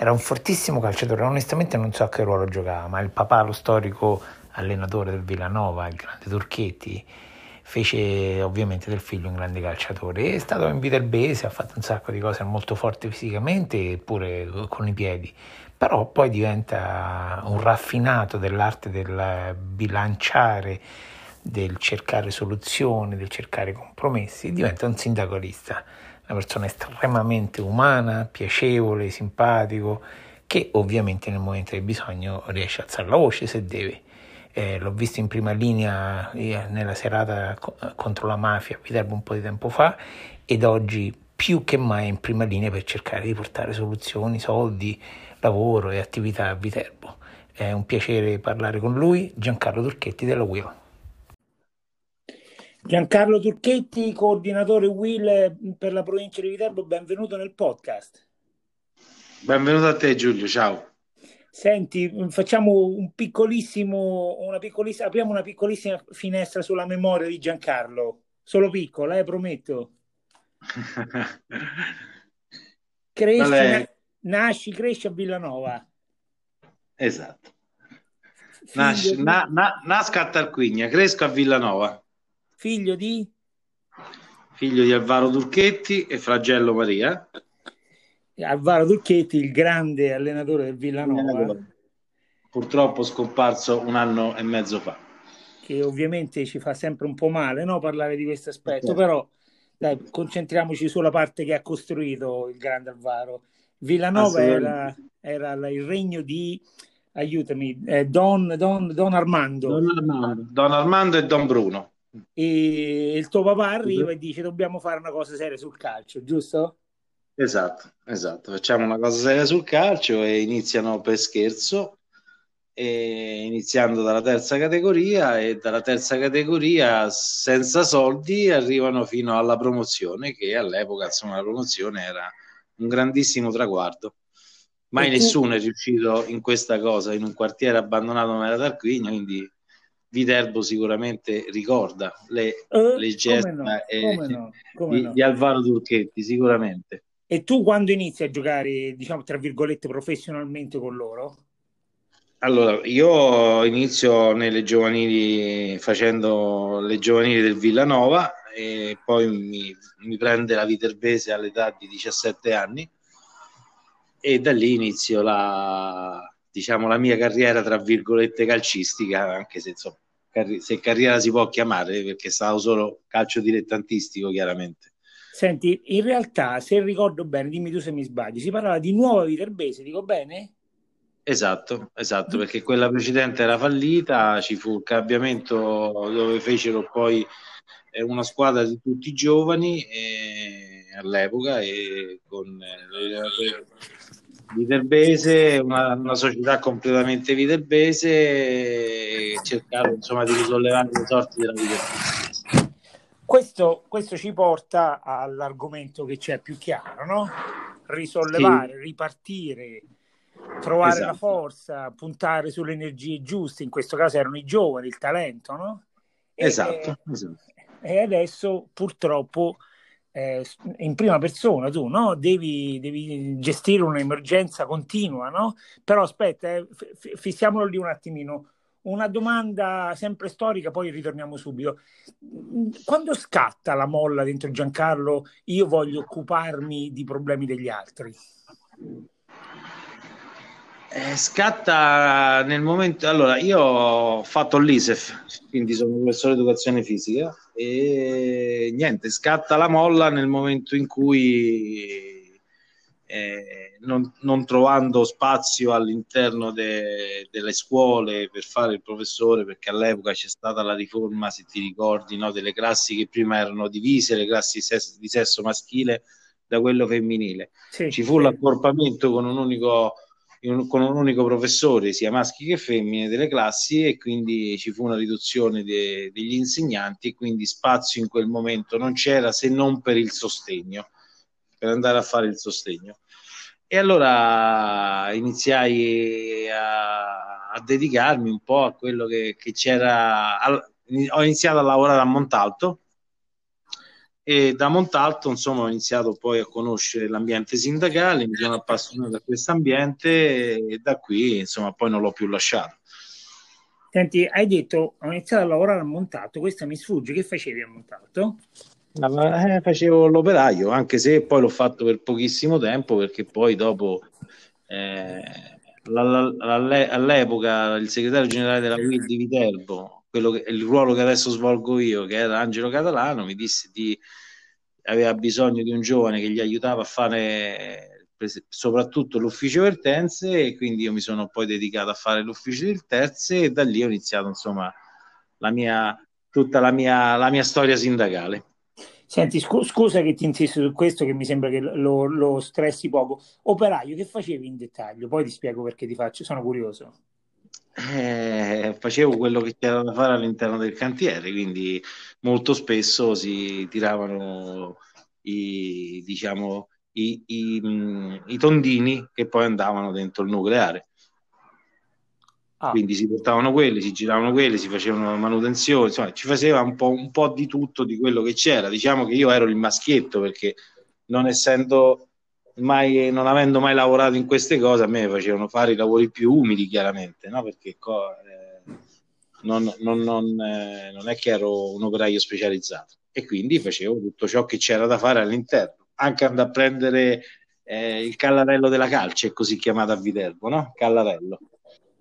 Era un fortissimo calciatore, onestamente non so a che ruolo giocava, ma il papà, lo storico allenatore del Villanova, il grande Turchetti, fece ovviamente del figlio un grande calciatore. È stato in Viterbese, ha fatto un sacco di cose molto forti fisicamente e pure con i piedi, però poi diventa un raffinato dell'arte del bilanciare, del cercare soluzioni, del cercare compromessi, diventa un sindacalista una persona estremamente umana, piacevole, simpatico, che ovviamente nel momento del bisogno riesce a alzare la voce se deve. Eh, l'ho visto in prima linea eh, nella serata co- contro la mafia a Viterbo un po' di tempo fa ed oggi più che mai in prima linea per cercare di portare soluzioni, soldi, lavoro e attività a Viterbo. È un piacere parlare con lui, Giancarlo Turchetti della Will. Giancarlo Turchetti, coordinatore Will per la provincia di Viterbo, benvenuto nel podcast. Benvenuto a te Giulio, ciao. Senti, facciamo un piccolissimo, una piccolissima, apriamo una piccolissima finestra sulla memoria di Giancarlo, solo piccola, eh, prometto. Cresci, na- nasci, cresci a Villanova. Esatto. Nasci, na, na, nasco a Tarquigna, cresco a Villanova figlio di? Figlio di Alvaro Turchetti e Flagello Maria. Alvaro Turchetti, il grande allenatore del Villanova. Purtroppo scomparso un anno e mezzo fa. Che ovviamente ci fa sempre un po' male no? parlare di questo aspetto, però dai, concentriamoci sulla parte che ha costruito il grande Alvaro. Villanova era, era il regno di aiutami, eh, Don, Don, Don, Armando. Don Armando. Don Armando e Don Bruno e il tuo papà arriva e dice dobbiamo fare una cosa seria sul calcio, giusto? Esatto, esatto, facciamo una cosa seria sul calcio e iniziano per scherzo, iniziando dalla terza categoria e dalla terza categoria senza soldi arrivano fino alla promozione che all'epoca insomma la promozione era un grandissimo traguardo. Mai tu... nessuno è riuscito in questa cosa in un quartiere abbandonato come la Tarquinia, quindi Viterbo sicuramente ricorda le, uh, le gesta no, no, di, no. di, Alvaro Turchetti, sicuramente. E tu quando inizi a giocare, diciamo, tra virgolette, professionalmente con loro? Allora, io inizio nelle giovanili facendo le giovanili del Villanova e poi mi, mi prende la Viterbese all'età di 17 anni e da lì inizio la, diciamo, la mia carriera, tra virgolette, calcistica, anche se insomma, carri- se carriera si può chiamare, perché è stato solo calcio dilettantistico, chiaramente. Senti, in realtà, se ricordo bene, dimmi tu se mi sbagli, si parlava di nuova Viterbese, dico bene? Esatto, esatto, perché quella precedente era fallita, ci fu il cambiamento dove fecero poi eh, una squadra di tutti giovani eh, all'epoca e con eh, viterbese, una, una, società completamente viterbese e cercare insomma di risollevare le sorti della viterbese. Questo, questo ci porta all'argomento che c'è più chiaro, no? Risollevare, sì. ripartire, trovare esatto. la forza, puntare sulle energie giuste, in questo caso erano i giovani, il talento, no? E, esatto, esatto. E adesso purtroppo eh, in prima persona tu, no? Devi, devi, gestire un'emergenza continua, no? Però aspetta, eh, f- fissiamolo lì un attimino. Una domanda sempre storica, poi ritorniamo subito. Quando scatta la molla dentro Giancarlo, io voglio occuparmi di problemi degli altri? Eh, scatta nel momento. Allora, io ho fatto l'ISEF, quindi sono professore di educazione fisica, e niente, scatta la molla nel momento in cui, eh, non, non, trovando spazio all'interno de, delle scuole per fare il professore, perché all'epoca c'è stata la riforma, se ti ricordi, no, delle classi che prima erano divise, le classi di sesso, di sesso maschile da quello femminile. Sì, Ci fu sì. l'accorpamento con un unico un, con un unico professore, sia maschi che femmine, delle classi e quindi ci fu una riduzione de, degli insegnanti e quindi spazio in quel momento non c'era se non per il sostegno, per andare a fare il sostegno. E allora iniziai a, a dedicarmi un po' a quello che, che c'era. Al, ho iniziato a lavorare a Montalto e da Montalto insomma ho iniziato poi a conoscere l'ambiente sindacale, mi sono appassionato a questo ambiente e da qui insomma poi non l'ho più lasciato. Senti, hai detto ho iniziato a lavorare a Montalto, questo mi sfugge, che facevi a Montalto? Eh, facevo l'operaio, anche se poi l'ho fatto per pochissimo tempo, perché poi dopo, eh, all'epoca, il segretario generale della UIL di Viterbo, quello che, il ruolo che adesso svolgo io, che era Angelo Catalano, mi disse di aveva bisogno di un giovane che gli aiutava a fare soprattutto l'ufficio per terze e quindi io mi sono poi dedicato a fare l'ufficio del terze e da lì ho iniziato insomma la mia, tutta la mia, la mia storia sindacale. Senti, scu- scusa che ti insisto su questo, che mi sembra che lo, lo, stressi poco. Operaio, che facevi in dettaglio? Poi ti spiego perché ti faccio, sono curioso. Eh, facevo quello che c'era da fare all'interno del cantiere, quindi molto spesso si tiravano i, diciamo, i, i, i tondini che poi andavano dentro il nucleare. Ah. Quindi si portavano quelli, si giravano quelli, si facevano manutenzione, insomma, ci faceva un po', un po' di tutto di quello che c'era. Diciamo che io ero il maschietto perché non essendo mai, non avendo mai lavorato in queste cose, a me facevano fare i lavori più umili, chiaramente, no? perché eh, non, non, non, eh, non, è che ero un operaio specializzato e quindi facevo tutto ciò che c'era da fare all'interno, anche andare a prendere eh, il callarello della calce, così chiamato a Viterbo, no? Callarello.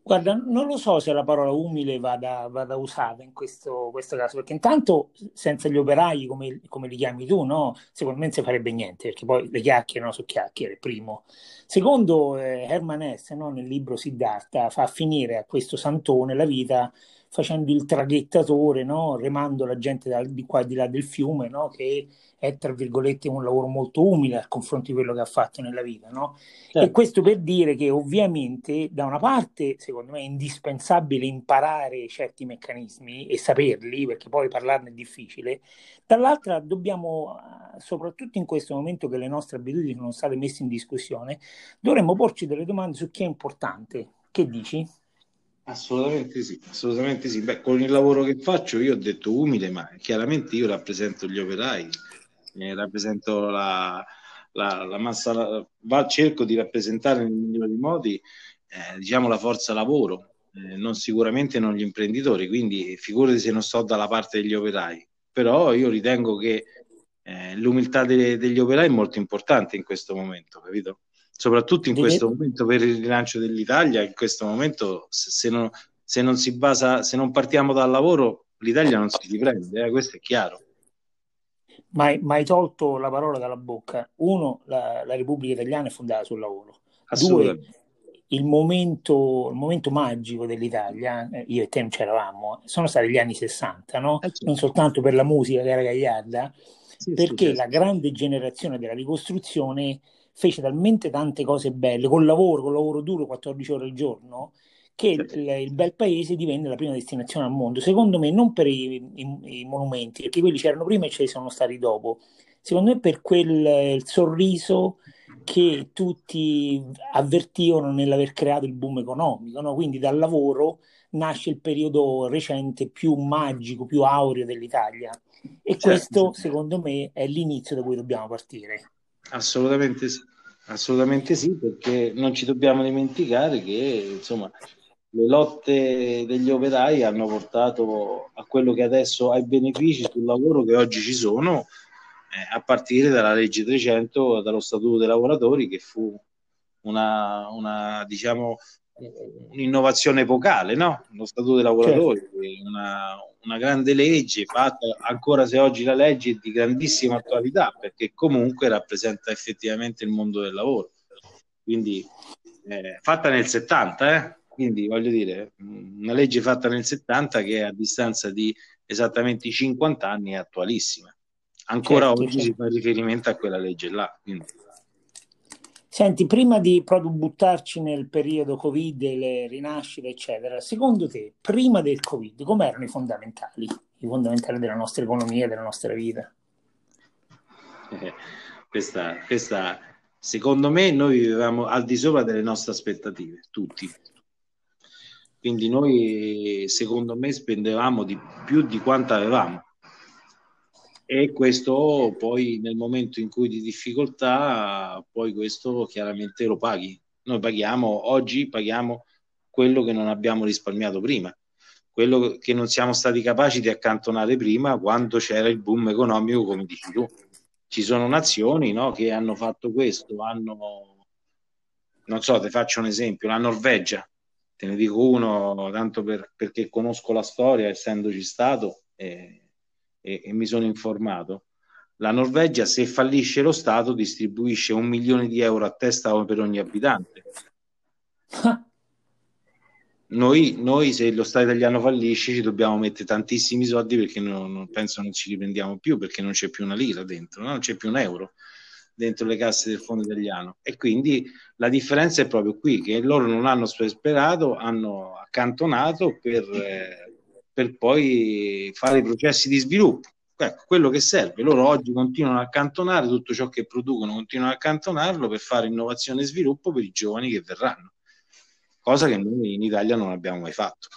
Guarda, non lo so se la parola umile vada, vada usata in questo, questo, caso, perché intanto senza gli operai, come, come, li chiami tu, no? secondo me non si farebbe niente, perché poi le chiacchiere no, su chiacchiere, primo. Secondo, eh, Herman Hesse, no, nel libro Siddhartha, fa finire a questo santone la vita facendo il traghettatore, no? remando la gente da, di qua e di là del fiume, no? che è tra virgolette un lavoro molto umile al confronto di quello che ha fatto nella vita. No? Certo. E questo per dire che ovviamente da una parte secondo me è indispensabile imparare certi meccanismi e saperli, perché poi parlarne è difficile, dall'altra dobbiamo, soprattutto in questo momento che le nostre abitudini sono state messe in discussione, dovremmo porci delle domande su chi è importante. Che dici? Assolutamente sì, assolutamente sì. Beh, con il lavoro che faccio io ho detto umile, ma chiaramente io rappresento gli operai, eh, rappresento la, la, la massa, la, cerco di rappresentare nei migliori modi eh, diciamo la forza lavoro, eh, non sicuramente non gli imprenditori, quindi figurati se non sto dalla parte degli operai, però io ritengo che eh, l'umiltà de, degli operai è molto importante in questo momento, capito? Soprattutto in questo momento per il rilancio dell'Italia, in questo momento se, se, non, se non, si basa, se non partiamo dal lavoro, l'Italia non si riprende, eh, questo è chiaro. Ma hai tolto la parola dalla bocca. Uno, la, la, Repubblica Italiana è fondata sul lavoro. Due, il momento, il momento magico dell'Italia, eh, io e te non c'eravamo, sono stati gli anni 60, no? Eh, certo. non soltanto per la musica che era gagliarda, sì, perché la grande generazione della ricostruzione fece talmente tante cose belle, col lavoro, col lavoro duro, 14 ore al giorno, che il, il, bel paese divenne la prima destinazione al mondo. Secondo me non per i, i, i, monumenti, perché quelli c'erano prima e ce ne sono stati dopo. Secondo me per quel sorriso che tutti avvertivano nell'aver creato il boom economico. No? Quindi dal lavoro nasce il periodo recente più magico, più aureo dell'Italia. E certo, questo, secondo me, è l'inizio da cui dobbiamo partire. Assolutamente sì, assolutamente sì, perché non ci dobbiamo dimenticare che insomma le lotte degli operai hanno portato a quello che adesso ai benefici sul lavoro che oggi ci sono, eh, a partire dalla legge 300, dallo statuto dei lavoratori, che fu una, una diciamo, un'innovazione epocale, no? Lo statuto dei lavoratori, certo. una, una, grande legge fatta, ancora se oggi la legge è di grandissima attualità, perché comunque rappresenta effettivamente il mondo del lavoro. Quindi eh, fatta nel 70, eh? quindi voglio dire, una legge fatta nel 70 che a distanza di esattamente 50 anni è attualissima. Ancora certo, oggi certo. si fa riferimento a quella legge là. Quindi. Senti, prima di proprio buttarci nel periodo Covid, le rinascite, eccetera, secondo te, prima del Covid, come erano i fondamentali, i fondamentali della nostra economia, della nostra vita? Eh, questa, questa, secondo me, noi vivevamo al di sopra delle nostre aspettative, tutti. Quindi noi, secondo me, spendevamo di più di quanto avevamo e questo poi nel momento in cui di difficoltà, poi questo chiaramente lo paghi. Noi paghiamo, oggi paghiamo quello che non abbiamo risparmiato prima, quello che non siamo stati capaci di accantonare prima quando c'era il boom economico, come dici tu. Ci sono nazioni no, che hanno fatto questo, hanno, non so, ti faccio un esempio, la Norvegia, te ne dico uno tanto per, perché conosco la storia, essendoci stato. Eh, e, e mi sono informato, la Norvegia se fallisce lo Stato distribuisce un milione di euro a testa per ogni abitante. Noi, noi, se lo Stato italiano fallisce ci dobbiamo mettere tantissimi soldi perché non, non, penso non ci riprendiamo più perché non c'è più una lira dentro, no? non c'è più un euro dentro le casse del fondo italiano e quindi la differenza è proprio qui che loro non hanno sperato, hanno accantonato per, eh, per poi fare i processi di sviluppo. Ecco, quello che serve. Loro oggi continuano a accantonare tutto ciò che producono, continuano a accantonarlo per fare innovazione e sviluppo per i giovani che verranno, cosa che noi in Italia non abbiamo mai fatto.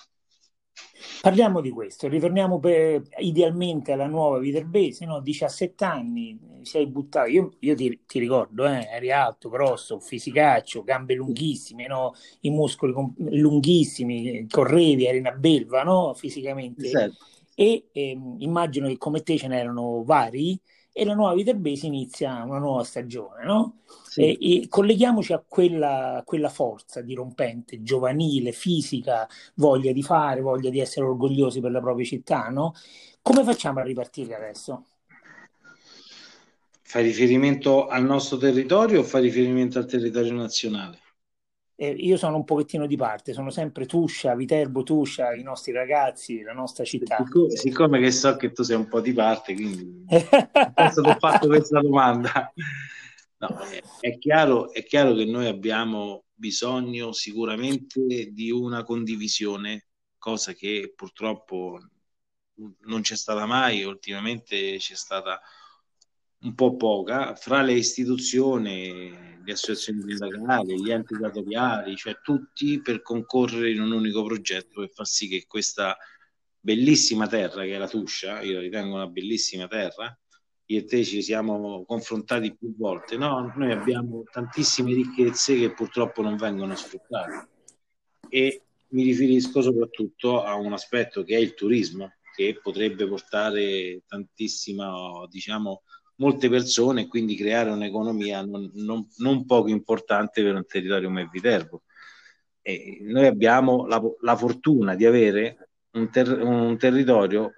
Parliamo di questo, ritorniamo per, idealmente alla nuova Viterbese, no? 17 anni, sei buttato, io, io ti, ti, ricordo, eh, eri alto, grosso, fisicaccio, gambe lunghissime, no? i muscoli com- lunghissimi, correvi, eri una belva no? fisicamente. Esatto. E ehm, immagino che come te ce n'erano vari, e la nuova Viterbese inizia una nuova stagione, no? Sì. E, e colleghiamoci a quella, quella, forza dirompente, giovanile, fisica, voglia di fare, voglia di essere orgogliosi per la propria città, no? Come facciamo a ripartire adesso? Fai riferimento al nostro territorio o fai riferimento al territorio nazionale? Eh, io sono un pochettino di parte, sono sempre Tuscia, Viterbo, Tuscia, i nostri ragazzi, la nostra città. Siccome, siccome che so che tu sei un po' di parte, quindi penso che ho fatto questa domanda. No, è, è, chiaro, è chiaro che noi abbiamo bisogno sicuramente di una condivisione, cosa che purtroppo non c'è stata mai, ultimamente c'è stata un po' poca, fra le istituzioni, le associazioni sindacali, gli enti datoriali, cioè tutti per concorrere in un unico progetto per far sì che questa bellissima terra che è la Tuscia, io la ritengo una bellissima terra, io e te ci siamo confrontati più volte, no? Noi abbiamo tantissime ricchezze che purtroppo non vengono sfruttate e mi riferisco soprattutto a un aspetto che è il turismo, che potrebbe portare tantissima, diciamo, molte persone e quindi creare un'economia non, non, non poco importante per un territorio come Viterbo. E noi abbiamo la, la, fortuna di avere un, ter- un territorio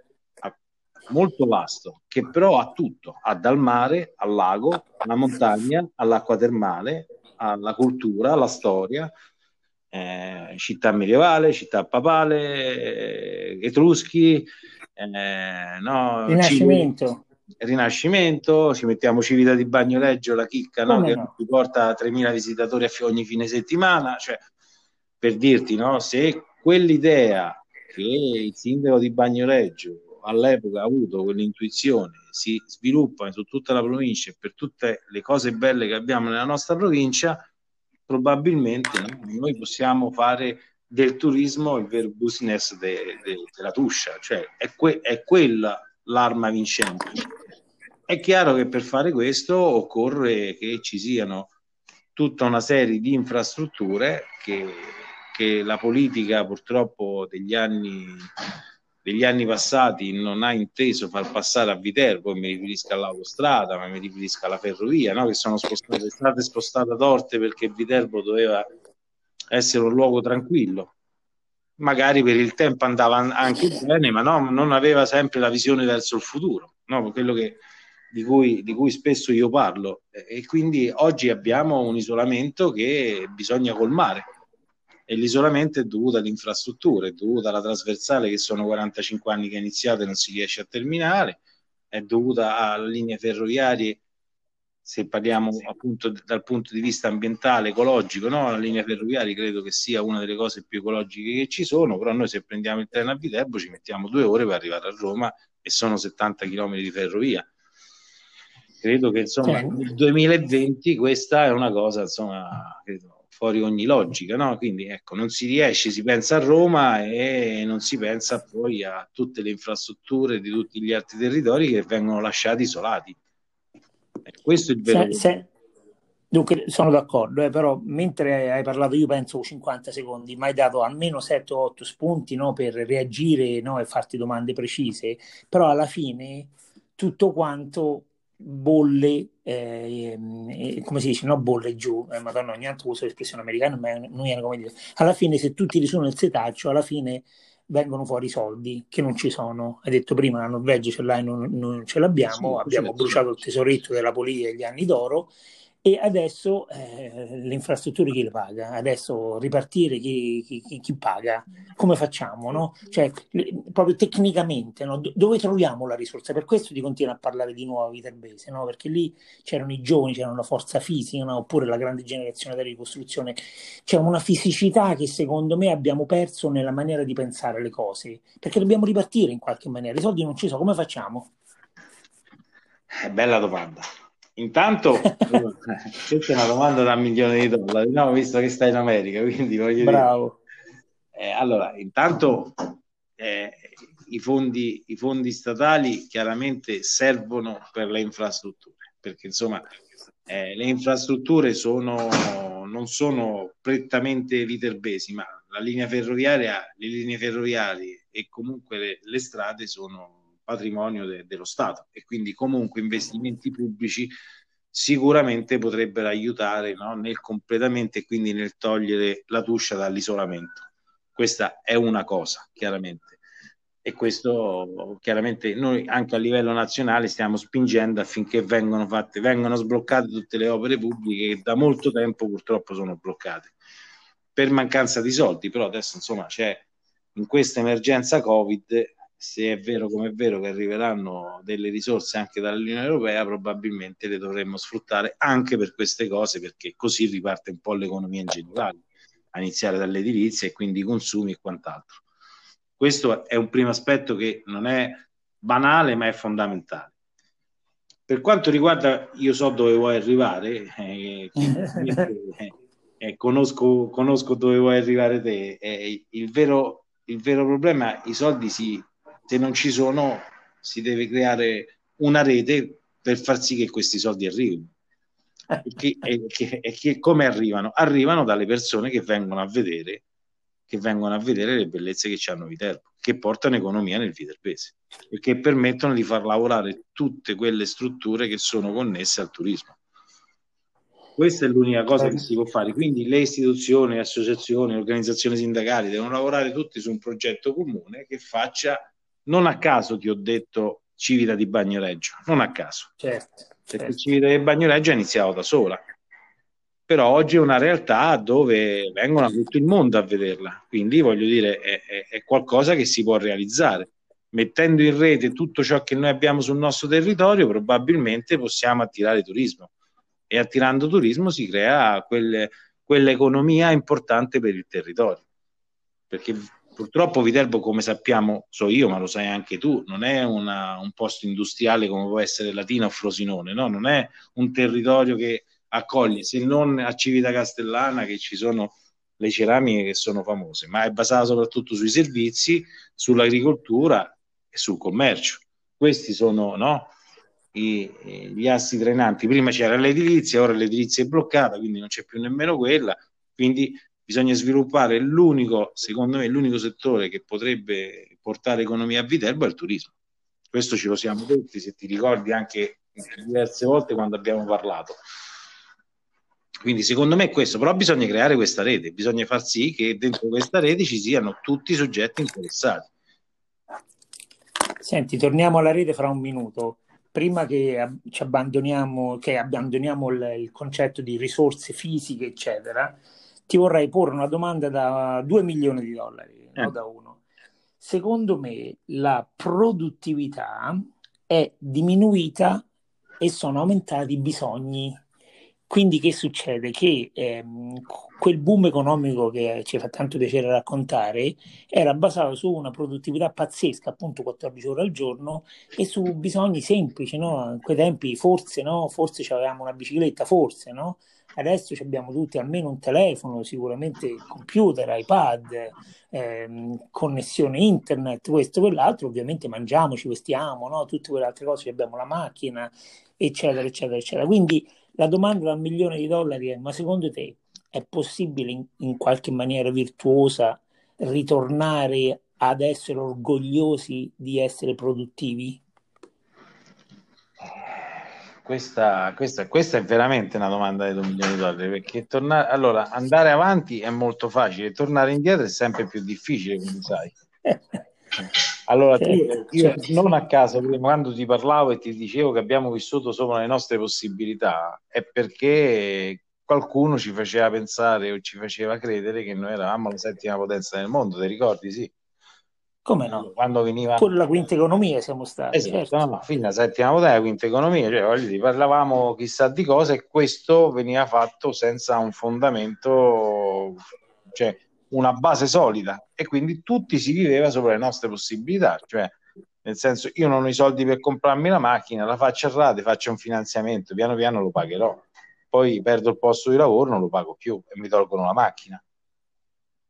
molto vasto che però ha tutto, ha dal mare al lago, alla montagna, all'acqua termale, alla cultura, alla storia, eh, città medievale, città papale, eh, etruschi, eh, no, Rinascimento. Rinascimento, ci mettiamo Civita di Bagnoleggio, la chicca, no? che no? porta 3.000 visitatori ogni fine settimana, cioè, per dirti, no? se quell'idea che il sindaco di Bagnoleggio all'epoca ha avuto quell'intuizione si sviluppa su tutta la provincia e per tutte le cose belle che abbiamo nella nostra provincia, probabilmente no? noi possiamo fare del turismo il vero business de, de, della Tuscia, cioè è, que- è quella l'arma vincente. È chiaro che per fare questo occorre che ci siano tutta una serie di infrastrutture che, che la politica purtroppo degli anni, degli anni passati non ha inteso far passare a Viterbo, mi riferisco all'autostrada, ma mi riferisco alla ferrovia, no? che sono spostate, state spostate a Orte perché Viterbo doveva essere un luogo tranquillo magari per il tempo andava anche bene, ma no, non aveva sempre la visione verso il futuro, no? quello che, di, cui, di, cui, spesso io parlo. E quindi oggi abbiamo un isolamento che bisogna colmare. E l'isolamento è dovuto alle infrastrutture, è dovuto alla trasversale che sono 45 anni che è iniziata e non si riesce a terminare, è dovuta a linee ferroviarie se parliamo appunto dal punto di vista ambientale, ecologico, no? la linea ferroviaria credo che sia una delle cose più ecologiche che ci sono, però noi se prendiamo il treno a Viterbo ci mettiamo due ore per arrivare a Roma e sono 70 km di ferrovia. Credo che insomma sì. nel 2020 questa è una cosa insomma credo, fuori ogni logica, no? quindi ecco non si riesce, si pensa a Roma e non si pensa poi a tutte le infrastrutture di tutti gli altri territori che vengono lasciati isolati questo è il vero. Se, se, dunque, sono d'accordo, eh, però mentre hai parlato, io penso 50 secondi, mi hai dato almeno 7-8 spunti no, per reagire no, e farti domande precise, però alla fine tutto quanto bolle, eh, eh, come si dice, no bolle giù, eh, madonna, ogni tanto uso l'espressione americana, ma non è come dire. Alla fine se tu tiri su nel setaccio, alla fine vengono fuori i soldi che non ci sono. Hai detto prima la Norvegia ce l'hai, non, non ce l'abbiamo, sì, abbiamo bruciato il tesoretto della politica degli anni d'oro e adesso eh, le infrastrutture chi le paga? Adesso ripartire chi, chi, chi paga? Come facciamo? No? Cioè, proprio tecnicamente, no? dove troviamo la risorsa? Per questo ti continuo a parlare di nuovo Viterbese, no? perché lì c'erano i giovani, c'era la forza fisica, oppure la grande generazione della ricostruzione. C'è una fisicità che secondo me abbiamo perso nella maniera di pensare le cose, perché dobbiamo ripartire in qualche maniera. I soldi non ci sono, come facciamo? Eh, bella domanda. Intanto, questa è una domanda da un milione di dollari, no? visto che stai in America, quindi voglio Bravo. dire. Eh, allora, intanto eh, i, fondi, i fondi statali chiaramente servono per le infrastrutture, perché insomma eh, le infrastrutture sono, non sono prettamente viterbesi, ma la linea ferroviaria, le linee ferroviarie e comunque le, le strade sono patrimonio de- dello Stato e quindi comunque investimenti pubblici sicuramente potrebbero aiutare no? nel completamento e quindi nel togliere la tuscia dall'isolamento. Questa è una cosa, chiaramente. E questo chiaramente noi anche a livello nazionale stiamo spingendo affinché vengano fatte, vengano sbloccate tutte le opere pubbliche che da molto tempo purtroppo sono bloccate per mancanza di soldi, però adesso insomma c'è in questa emergenza Covid se è vero come è vero che arriveranno delle risorse anche dall'Unione Europea, probabilmente le dovremmo sfruttare anche per queste cose, perché così riparte un po' l'economia in generale, a iniziare dall'edilizia e quindi i consumi e quant'altro. Questo è un primo aspetto che non è banale, ma è fondamentale. Per quanto riguarda, io so dove vuoi arrivare, eh, eh, eh, conosco, conosco, dove vuoi arrivare te. il, vero, il vero problema, i soldi si se non ci sono si deve creare una rete per far sì che questi soldi arrivino. E, che, e, che, e che come arrivano? Arrivano dalle persone che vengono a vedere che vengono a vedere le bellezze che hanno Viterbo, che portano economia nel Viterbese e che permettono di far lavorare tutte quelle strutture che sono connesse al turismo. Questa è l'unica cosa che si può fare. Quindi le istituzioni, le associazioni, le organizzazioni sindacali devono lavorare tutti su un progetto comune che faccia non a caso ti ho detto Civita di Bagnoreggio, non a caso. Certo, perché certo. Civita di Bagnoreggio ha iniziato da sola. Però oggi è una realtà dove vengono tutto il mondo a vederla, quindi voglio dire è, è, è qualcosa che si può realizzare. Mettendo in rete tutto ciò che noi abbiamo sul nostro territorio, probabilmente possiamo attirare turismo e attirando turismo si crea quelle, quell'economia importante per il territorio. Perché Purtroppo Viterbo, come sappiamo, so io, ma lo sai anche tu, non è una, un posto industriale come può essere Latina o Frosinone, no? non è un territorio che accoglie, se non a Civita Castellana che ci sono le ceramiche che sono famose, ma è basata soprattutto sui servizi, sull'agricoltura e sul commercio. Questi sono no, i, gli assi trainanti. Prima c'era l'edilizia, ora l'edilizia è bloccata, quindi non c'è più nemmeno quella. Quindi bisogna sviluppare l'unico, secondo me, l'unico settore che potrebbe portare economia a Viterbo è il turismo. Questo ce lo siamo detti, se ti ricordi anche diverse volte quando abbiamo parlato. Quindi secondo me è questo, però bisogna creare questa rete, bisogna far sì che dentro questa rete ci siano tutti i soggetti interessati. Senti, torniamo alla rete fra un minuto. Prima che ci abbandoniamo, che abbandoniamo il, il concetto di risorse fisiche, eccetera, ti vorrei porre una domanda da 2 milioni di dollari, eh. non da uno. Secondo me la produttività è diminuita e sono aumentati i bisogni. Quindi che succede? Che ehm, quel boom economico che ci fa tanto piacere raccontare era basato su una produttività pazzesca, appunto 14 ore al giorno, e su bisogni semplici, no? In quei tempi forse, no? Forse avevamo una bicicletta, forse, no? Adesso abbiamo tutti almeno un telefono, sicuramente computer, iPad, ehm, connessione internet, questo, quell'altro, ovviamente mangiamo, ci vestiamo, no? tutte quelle altre cose, abbiamo la macchina, eccetera, eccetera, eccetera. Quindi la domanda da un milione di dollari è, ma secondo te è possibile in, in qualche maniera virtuosa ritornare ad essere orgogliosi di essere produttivi? Questa, questa, questa, è veramente una domanda di 2 milioni di dollari perché tornare, allora, andare avanti è molto facile, tornare indietro è sempre più difficile, come sai. Allora, tu, io non a caso, prima quando ti parlavo e ti dicevo che abbiamo vissuto sopra le nostre possibilità, è perché qualcuno ci faceva pensare o ci faceva credere che noi eravamo la settima potenza del mondo, ti ricordi? Sì. Come no? Quando veniva... Con la quinta economia siamo stati. Esatto, certo. no, no, fino alla settima potenza, la quinta economia, cioè voglio dire, parlavamo chissà di cose e questo veniva fatto senza un fondamento, cioè una base solida e quindi tutti si viveva sopra le nostre possibilità, cioè nel senso io non ho i soldi per comprarmi la macchina, la faccio a rate, faccio un finanziamento, piano piano lo pagherò, poi perdo il posto di lavoro, non lo pago più e mi tolgono la macchina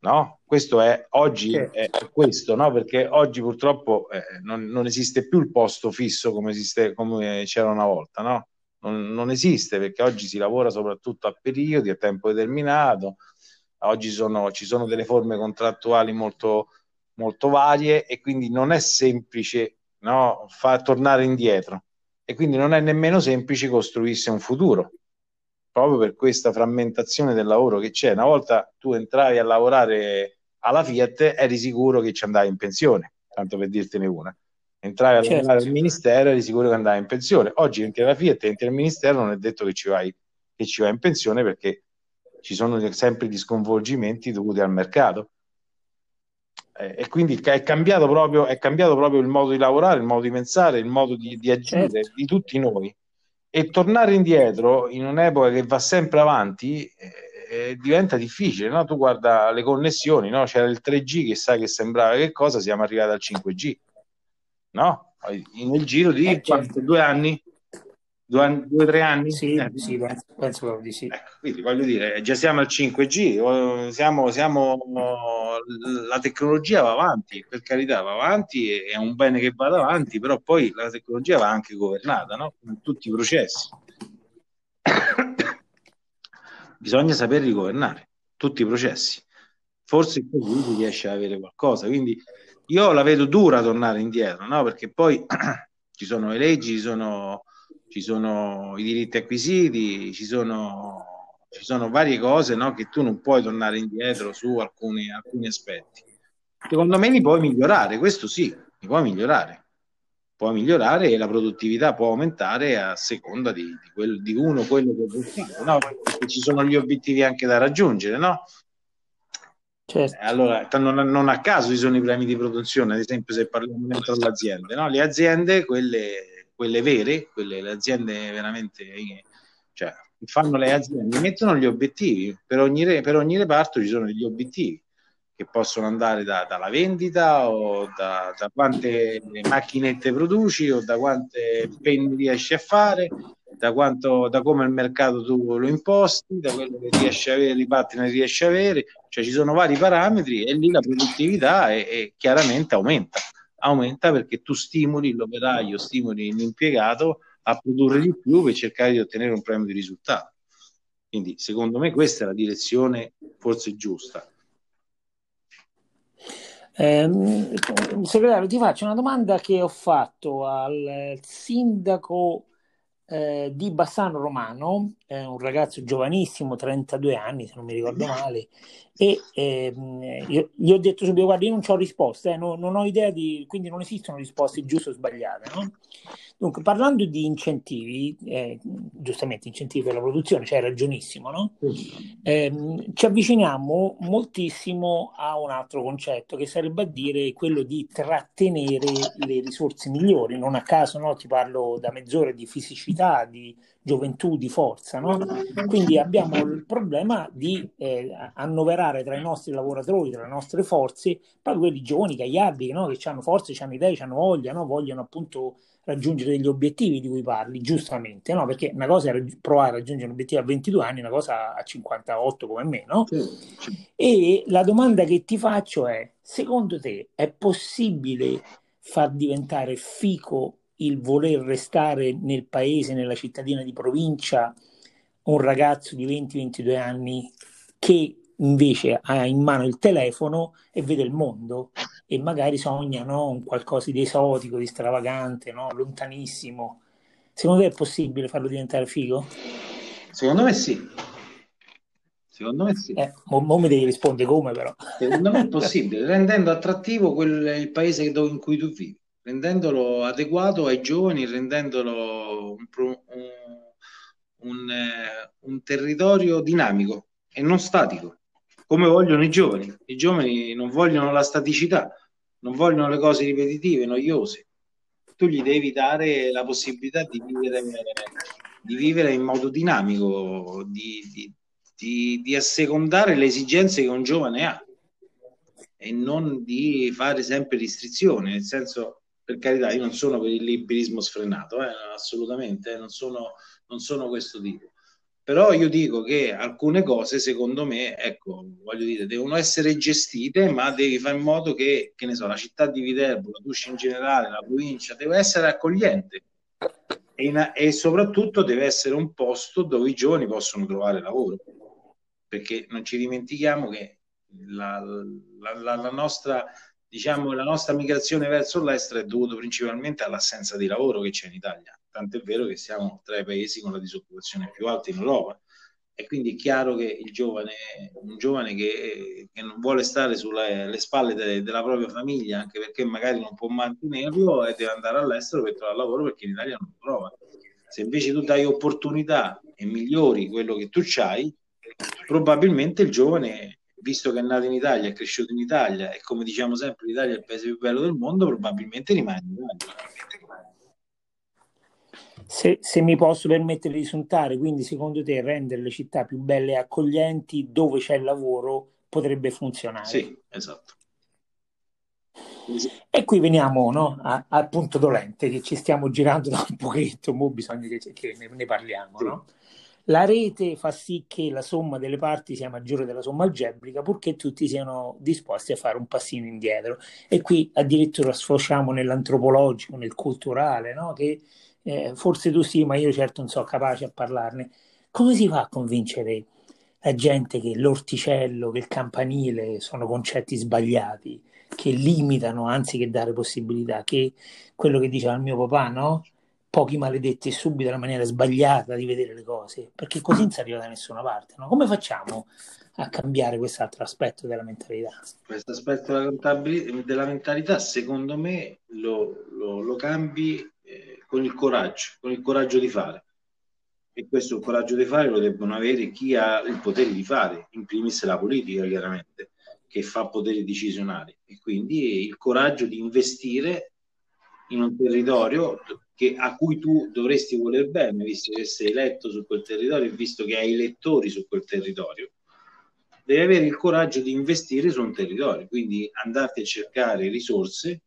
no? Questo è oggi certo. è questo, no? Perché oggi purtroppo eh, non, non, esiste più il posto fisso come, esiste, come c'era una volta, no? Non, non, esiste perché oggi si lavora soprattutto a periodi, a tempo determinato. Oggi sono, ci sono delle forme contrattuali molto, molto varie e quindi non è semplice no, far tornare indietro e quindi non è nemmeno semplice costruirsi un futuro proprio per questa frammentazione del lavoro che c'è. Una volta tu entravi a lavorare alla Fiat, eri sicuro che ci andavi in pensione, tanto per dirtene una. Entravi a certo. lavorare al ministero, eri sicuro che andavi in pensione. Oggi entri alla Fiat, entri al ministero, non è detto che ci vai, che ci vai in pensione perché ci sono sempre gli sconvolgimenti dovuti al mercato. Eh, e quindi è cambiato, proprio, è cambiato proprio il modo di lavorare, il modo di pensare, il modo di, di agire certo. di tutti noi e tornare indietro in un'epoca che va sempre avanti eh, eh, diventa difficile, no? Tu guarda le connessioni, no? C'era il 3G che sai che sembrava che cosa, siamo arrivati al 5G, no? Nel giro di eh, certo. due anni, due o tre anni? Sì, eh, sì penso, penso di sì. Ecco, quindi voglio dire, già siamo al 5G, siamo, siamo, la tecnologia va avanti, per carità va avanti, è un bene che vada avanti, però poi la tecnologia va anche governata, no? Come tutti i processi. Bisogna saper rigovernare tutti i processi. Forse così si riesce ad avere qualcosa. Quindi io la vedo dura tornare indietro, no? Perché poi ci sono le leggi, ci sono ci sono i diritti acquisiti, ci sono, ci sono varie cose no, che tu non puoi tornare indietro su alcuni, alcuni aspetti. Secondo me li puoi migliorare, questo sì, li puoi migliorare. Puoi migliorare e la produttività può aumentare a seconda di, di, quel, di uno quello che vuoi fare, no? Perché ci sono gli obiettivi anche da raggiungere, no? Certo. Allora, non, non, a caso ci sono i premi di produzione, ad esempio se parliamo dentro le aziende, no? Le aziende, quelle quelle vere, quelle le aziende veramente, cioè, fanno le aziende, mettono gli obiettivi, per ogni, per ogni reparto ci sono degli obiettivi che possono andare da, dalla vendita o da, da, quante macchinette produci o da quante penne riesci a fare, da, quanto, da come il mercato tu lo imposti, da quello che riesci a avere, i partner riesci a avere, cioè ci sono vari parametri e lì la produttività è, è chiaramente aumenta aumenta perché tu stimoli l'operaio, stimoli l'impiegato a produrre di più per cercare di ottenere un premio di risultato. Quindi secondo me questa è la direzione forse giusta. Eh, segretario, ti faccio una domanda che ho fatto al sindaco eh, di Bassano Romano, eh, un ragazzo giovanissimo, 32 anni se non mi ricordo male, e ehm, io, gli ho detto subito, guarda, io non ho risposte, eh, no, non ho idea di, quindi non esistono risposte giuste o sbagliate, no? Dunque, parlando di incentivi, eh, giustamente incentivi per la produzione, c'hai ragionissimo, no? Eh, ci avviciniamo moltissimo a un altro concetto che sarebbe a dire quello di trattenere le risorse migliori. Non a caso no? ti parlo da mezz'ora di fisicità, di gioventù, di forza. No? Quindi abbiamo il problema di eh, annoverare tra i nostri lavoratori, tra le nostre forze, proprio quelli giovani, gagliardi, no? che hanno forze, hanno idee, hanno voglia, no? vogliono appunto raggiungere degli obiettivi di cui parli, giustamente, no? Perché una cosa è provare a raggiungere un obiettivo a 22 anni, una cosa a 58 come me, no? Sì. E la domanda che ti faccio è, secondo te è possibile far diventare fico il voler restare nel paese, nella cittadina di provincia, un ragazzo di 20-22 anni che invece ha in mano il telefono e vede il mondo e magari sogna no, un qualcosa di esotico, di stravagante, no, lontanissimo. Secondo te è possibile farlo diventare figo? Secondo me sì. Secondo me sì. Eh, mo, mo mi devi rispondere come però. Secondo me è possibile, rendendo attrattivo quel, il paese dove, in cui tu vivi, rendendolo adeguato ai giovani, rendendolo un, un, un, eh, un territorio dinamico e non statico come vogliono i giovani. I giovani non vogliono la staticità, non vogliono le cose ripetitive, noiose. Tu gli devi dare la possibilità di vivere, di vivere in modo dinamico, di, di, di, assecondare le esigenze che un giovane ha e non di fare sempre restrizioni, nel senso, per carità, io non sono per il liberismo sfrenato, eh, assolutamente, eh, non, sono, non sono questo tipo però io dico che alcune cose, secondo me, ecco, voglio dire, devono essere gestite, ma devi fare in modo che, che ne so, la città di Viterbo, la Tuscia in generale, la provincia, deve essere accogliente. E, in, e soprattutto deve essere un posto dove i giovani possono trovare lavoro, perché non ci dimentichiamo che la, la, la, la nostra diciamo, la nostra migrazione verso l'estero è dovuta principalmente all'assenza di lavoro che c'è in Italia tant'è vero che siamo tra i paesi con la disoccupazione più alta in Europa e quindi è chiaro che il giovane, un giovane che, che non vuole stare sulle spalle de, della propria famiglia, anche perché magari non può mantenerlo e deve andare all'estero per trovare lavoro perché in Italia non lo trova. Se invece tu dai opportunità e migliori quello che tu hai, probabilmente il giovane, visto che è nato in Italia, è cresciuto in Italia e come diciamo sempre l'Italia è il paese più bello del mondo, probabilmente rimane in Italia se, se, mi posso permettere di suntare, quindi secondo te rendere le città più belle e accoglienti dove c'è il lavoro potrebbe funzionare? Sì, esatto. E qui veniamo no, a, al punto dolente che ci stiamo girando da un pochetto, mo bisogna che, che ne, ne, parliamo. Sì. No? La rete fa sì che la somma delle parti sia maggiore della somma algebrica purché tutti siano disposti a fare un passino indietro. E qui addirittura sfociamo nell'antropologico, nel culturale, no? che eh, forse tu sì, ma io certo non sono capace a parlarne. Come si fa a convincere la gente che l'orticello, che il campanile sono concetti sbagliati, che limitano anziché dare possibilità, che quello che diceva il mio papà, no? Pochi maledetti e subito la maniera sbagliata di vedere le cose, perché così non si arriva da nessuna parte, no? Come facciamo a cambiare quest'altro aspetto della mentalità? Questo aspetto della, della mentalità, secondo me, lo, lo, lo cambi con il coraggio, con il coraggio di fare. E questo coraggio di fare lo debbono avere chi ha il potere di fare, in primis la politica chiaramente, che fa poteri decisionali. E quindi il coraggio di investire in un territorio che, a cui tu dovresti voler bene, visto che sei eletto su quel territorio e visto che hai elettori su quel territorio. Devi avere il coraggio di investire su un territorio, quindi andarti a cercare risorse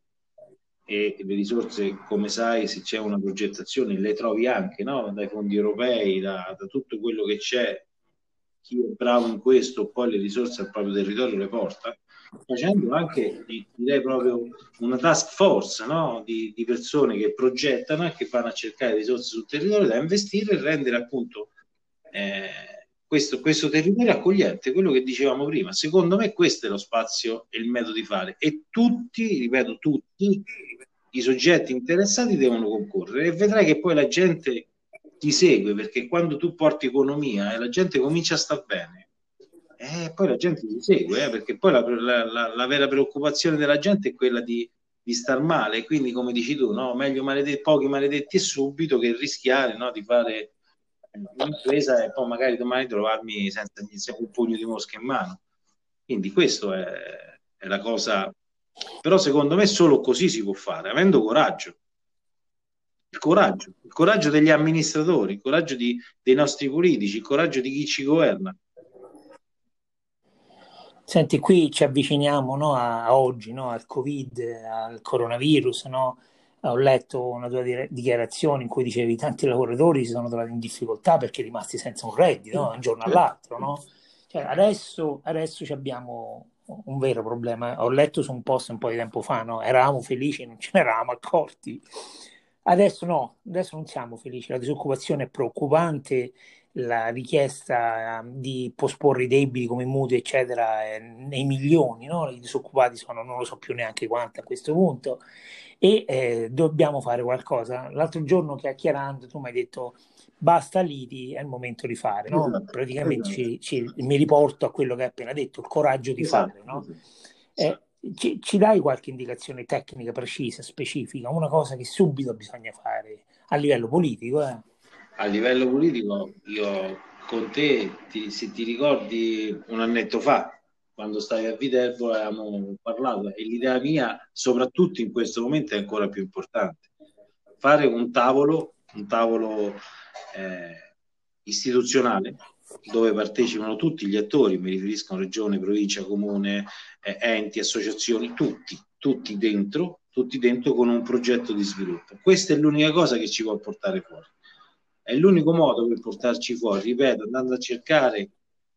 e le risorse, come sai, se c'è una progettazione, le trovi anche no? dai fondi europei, da, da, tutto quello che c'è. Chi è bravo in questo, poi le risorse al proprio territorio le porta, facendo anche, direi proprio, una task force no? di, di, persone che progettano e che vanno a cercare risorse sul territorio da investire e rendere appunto eh, questo, questo territorio accogliente, quello che dicevamo prima. Secondo me questo è lo spazio e il metodo di fare. E tutti, ripeto, tutti i soggetti interessati devono concorrere e vedrai che poi la gente ti segue perché quando tu porti economia e la gente comincia a star bene, eh, poi la gente ti segue eh, perché poi la, la, la, la, vera preoccupazione della gente è quella di, di star male, quindi come dici tu, no? meglio maledetti, pochi maledetti subito che rischiare no? di fare un'impresa e poi magari domani trovarmi senza un pugno di mosche in mano. Quindi questo è, è la cosa, però secondo me solo così si può fare, avendo coraggio. Il coraggio, il coraggio degli amministratori, il coraggio di, dei nostri politici, il coraggio di chi ci governa. Senti, qui ci avviciniamo no, a, a, oggi, no, al Covid, al coronavirus. No? Ho letto una tua dichiarazione in cui dicevi che tanti lavoratori si sono trovati in difficoltà perché rimasti senza un reddito da un giorno all'altro. Cioè, adesso, adesso abbiamo un vero problema. Ho letto su un post un po' di tempo fa, eravamo felici, non ce ne eravamo accorti. Adesso no, adesso non siamo felici, la disoccupazione è preoccupante, la richiesta ehm, di posporre i debiti come mutui, eccetera, è nei milioni, no? i disoccupati sono non lo so più neanche quanti a questo punto e eh, dobbiamo fare qualcosa. L'altro giorno chiacchierando tu mi hai detto basta liti, è il momento di fare, no? esatto, praticamente esatto. Ci, ci, mi riporto a quello che hai appena detto, il coraggio di esatto, fare. No? Eh, ci, ci, dai qualche indicazione tecnica precisa, specifica, una cosa che subito bisogna fare a livello politico? Eh? A livello politico, io con te, ti, se ti ricordi un annetto fa, quando stavi a Viterbo, avevamo parlato e l'idea mia, soprattutto in questo momento, è ancora più importante. Fare un tavolo, un tavolo eh, istituzionale dove partecipano tutti gli attori, mi riferisco a regione, provincia, comune, eh, enti, associazioni, tutti, tutti dentro, tutti dentro con un progetto di sviluppo. Questa è l'unica cosa che ci può portare fuori è l'unico modo per portarci fuori, ripeto, andando a cercare,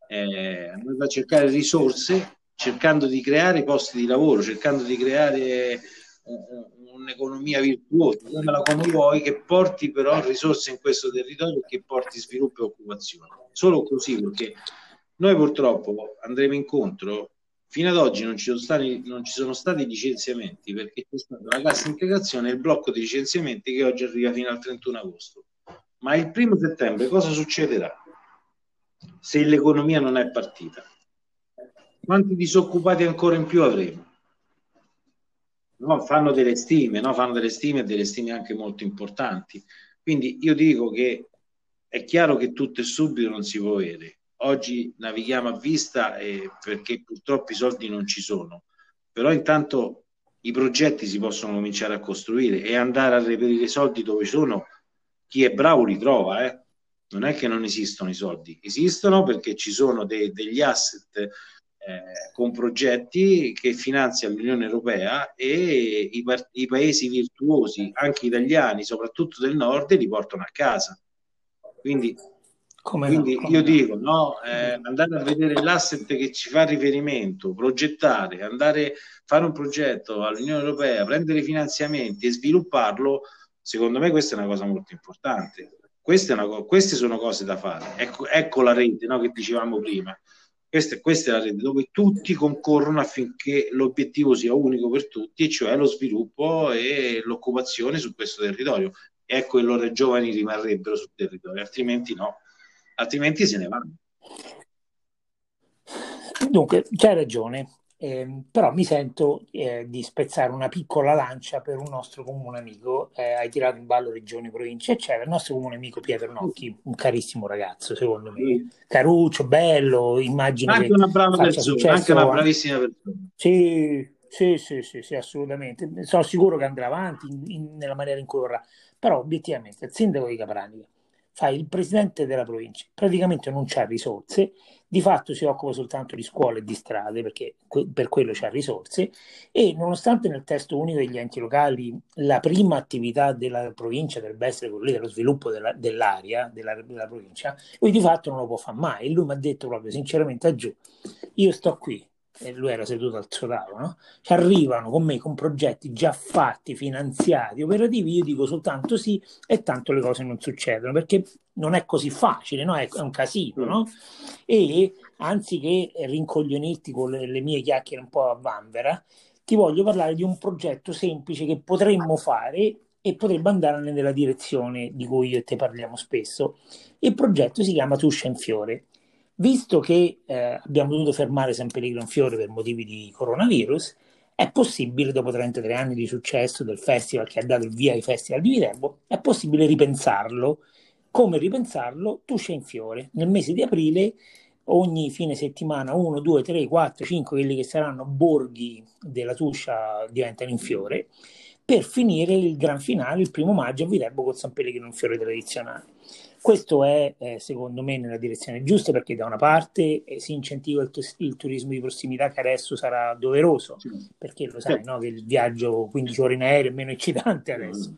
eh, andando a cercare risorse, cercando di creare posti di lavoro, cercando di creare uh, un'economia virtuosa, chiamala come vuoi, che porti però risorse in questo territorio e che porti sviluppo e occupazione. Solo così, perché noi purtroppo andremo incontro fino ad oggi non ci, sono stati, non ci sono stati licenziamenti perché c'è stata la cassa integrazione e il blocco di licenziamenti che oggi arriva fino al 31 agosto. Ma il primo settembre cosa succederà se l'economia non è partita? Quanti disoccupati ancora in più avremo? No, fanno delle stime, no? fanno delle stime e delle stime anche molto importanti. Quindi io dico che è chiaro che tutto e subito non si può avere. Oggi navighiamo a vista eh, perché purtroppo i soldi non ci sono, però intanto i progetti si possono cominciare a costruire e andare a reperire soldi dove sono chi è bravo li trova, eh? non è che non esistono i soldi, esistono perché ci sono de- degli asset eh, con progetti che finanzia l'Unione Europea e i, i, paesi virtuosi, anche italiani, soprattutto del nord, li portano a casa. Quindi, quindi no, io dico, no, eh, andare a vedere l'asset che ci fa riferimento, progettare, andare a fare un progetto all'Unione Europea, prendere finanziamenti e svilupparlo Secondo me questa è una cosa molto importante. Queste, una, queste sono cose da fare. Ecco, ecco la rete no, che dicevamo prima. Questa, questa, è la rete dove tutti concorrono affinché l'obiettivo sia unico per tutti, cioè lo sviluppo e l'occupazione su questo territorio. Ecco che loro giovani rimarrebbero sul territorio, altrimenti no, altrimenti se ne vanno. Dunque, c'hai ragione. Eh, però mi sento eh, di spezzare una piccola lancia per un nostro comune amico, eh, hai tirato in ballo regioni, province, eccetera, il nostro comune amico Pietro Nocchi, un carissimo ragazzo secondo me, caruccio, bello, immagino anche una brava persona, anche una bravissima persona. Sì, sì, sì, sì, sì, assolutamente, sono sicuro che andrà avanti in, in, nella maniera in cui vorrà, però obiettivamente il sindaco di Capranica fa il presidente della provincia, praticamente non c'ha risorse, di fatto si occupa soltanto di scuole e di strade perché per quello c'ha risorse e nonostante nel testo unico degli enti locali la prima attività della provincia dovrebbe essere quella dello sviluppo della, dell'area della, della, provincia, lui di fatto non lo può fare mai. E lui mi ha detto proprio sinceramente a giù, io sto qui e lui era seduto al suo tavolo, no? ci arrivano con me con progetti già fatti, finanziati, operativi, io dico soltanto sì e tanto le cose non succedono perché non è così facile, no? è, un casino. No? E anziché rincoglionirti con le, le mie chiacchiere un po' a vanvera, ti voglio parlare di un progetto semplice che potremmo fare e potrebbe andare nella direzione di cui io e te parliamo spesso. Il progetto si chiama Tuscia in Fiore Visto che eh, abbiamo dovuto fermare San Pellegrino Fiore per motivi di coronavirus, è possibile, dopo 33 anni di successo del festival che ha dato il via ai festival di Viterbo, è possibile ripensarlo. Come ripensarlo? Tuscia in fiore. Nel mese di aprile, ogni fine settimana, 1, 2, 3, 4, 5, quelli che saranno borghi della Tuscia diventano in fiore, per finire il gran finale, il primo maggio a Viterbo con San Pellegrino in fiore tradizionale. Questo è eh, secondo me nella direzione giusta perché da una parte eh, si incentiva il, t- il, turismo di prossimità che adesso sarà doveroso, sì. perché lo sai sì. no, che il viaggio 15 ore in aereo è meno eccitante adesso.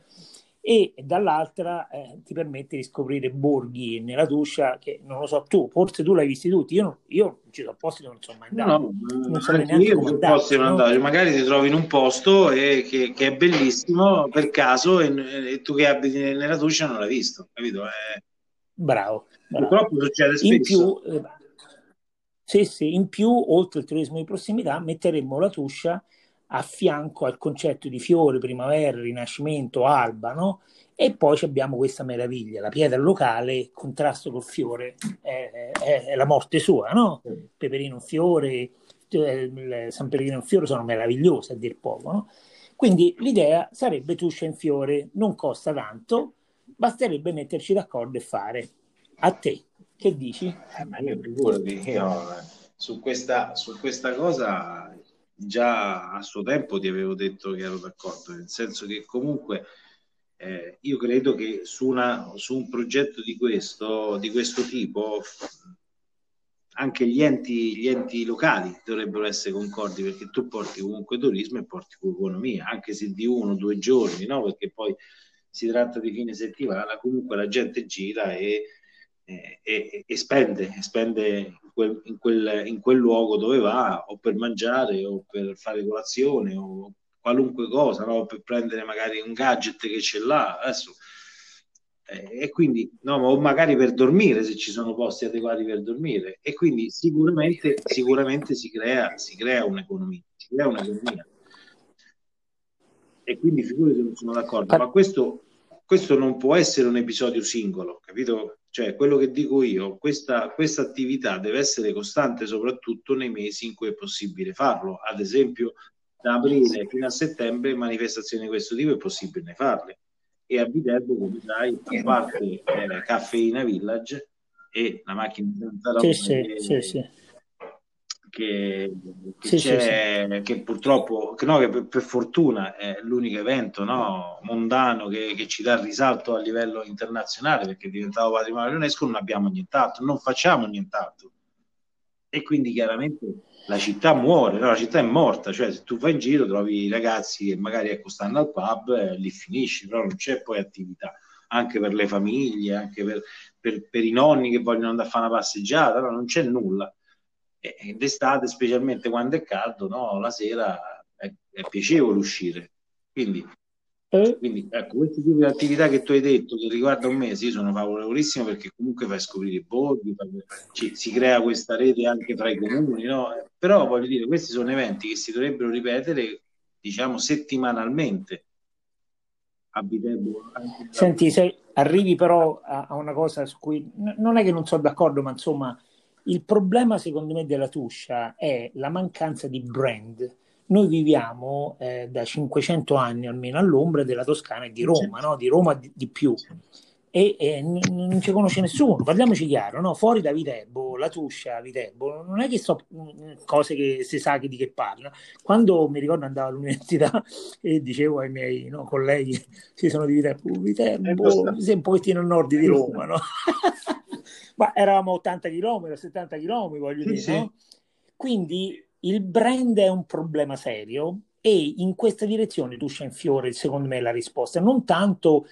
E dall'altra eh, ti permette di scoprire borghi nella Tuscia che non lo so tu, forse tu l'hai visti tutti, io, non, io ci sono posti dove non sono mai andato, no, non so neanche io come andarci, no? andare. magari ti trovi in un posto e, che, che, è bellissimo per caso e, e, tu che abiti nella Tuscia non l'hai visto, capito? È... Bravo, bravo. Purtroppo succede spesso. In più, eh, sì, sì, in più, oltre al turismo di prossimità, metteremmo la Tuscia a fianco al concetto di fiore, primavera, rinascimento, alba, no? E poi abbiamo questa meraviglia, la pietra locale, contrasto col fiore, è, è, è la morte sua, no? Peperino fiore, eh, San Pellegrino fiore sono meravigliose a dir poco, no? Quindi l'idea sarebbe tuscia in fiore, non costa tanto, basterebbe metterci d'accordo e fare. A te, che dici? Eh, ma io figurati, io su questa, su questa cosa già a suo tempo ti avevo detto che ero d'accordo, nel senso che comunque eh, io credo che su, una, su un progetto di questo, di questo tipo anche gli enti, gli enti locali dovrebbero essere concordi perché tu porti comunque turismo e porti economia, anche se di uno o due giorni, no? perché poi si tratta di fine settimana, comunque la gente gira e, e, e, e spende, spende quel, in, quel, in quel luogo dove va o per mangiare o per fare colazione o qualunque cosa, no? per prendere magari un gadget che ce l'ha adesso. Eh, e quindi, no, o magari per dormire se ci sono posti adeguati per dormire. E quindi sicuramente, sicuramente si, crea, si crea un'economia. Si crea un'economia. E quindi figurati non sono d'accordo, ma questo, questo non può essere un episodio singolo, capito? Cioè, quello che dico io, questa, questa attività deve essere costante soprattutto nei mesi in cui è possibile farlo. Ad esempio, da aprile fino a settembre manifestazioni di questo tipo è possibile farle. E a Viterbo, come sai, a parte eh, Caffeina Village e la macchina di Santa sì, sì, sì, sì che, che, sì, sì, sì. che purtroppo, che no, che per, per, fortuna è l'unico evento no, mondano che, che, ci dà risalto a livello internazionale perché è diventato patrimonio dell'UNESCO, non abbiamo nient'altro, non facciamo nient'altro. E quindi chiaramente la città muore, no? la città è morta, cioè se tu vai in giro trovi i ragazzi che magari ecco, stanno al pub, eh, lì finisci, però non c'è poi attività anche per le famiglie, anche per, per, per i nonni che vogliono andare a fare una passeggiata, no? non c'è nulla e d'estate, specialmente quando è caldo, no? la sera è, è piacevole uscire. Quindi, eh? quindi ecco, questi tipi di attività che tu hai detto che riguardano me, sì, sono favorevolissime perché comunque fai scoprire i borghi, ci, si crea questa rete anche tra i comuni, no? però voglio dire, questi sono eventi che si dovrebbero ripetere, diciamo, settimanalmente. Senti, se arrivi però a, a una cosa su cui non è che non sono d'accordo, ma insomma il problema, secondo me, della Tuscia è la mancanza di brand. Noi viviamo eh, da 500 anni almeno all'ombra della Toscana e di Roma, no? di Roma di, di più. E, e n- non ci conosce nessuno, parliamoci chiaro, no? fuori da Viterbo, la Tuscia, Viterbo, non è che so mm, cose che si sa che di che parla. Quando mi ricordo andavo all'università e dicevo ai miei no, colleghi, si sono di Viterbo, Viterbo, sei un pochettino a nord di Roma, no? ma eravamo 80 km, 70 km, voglio dire, sì. No? Quindi il brand è un problema serio e in questa direzione tu in fiore, secondo me, la risposta. Non tanto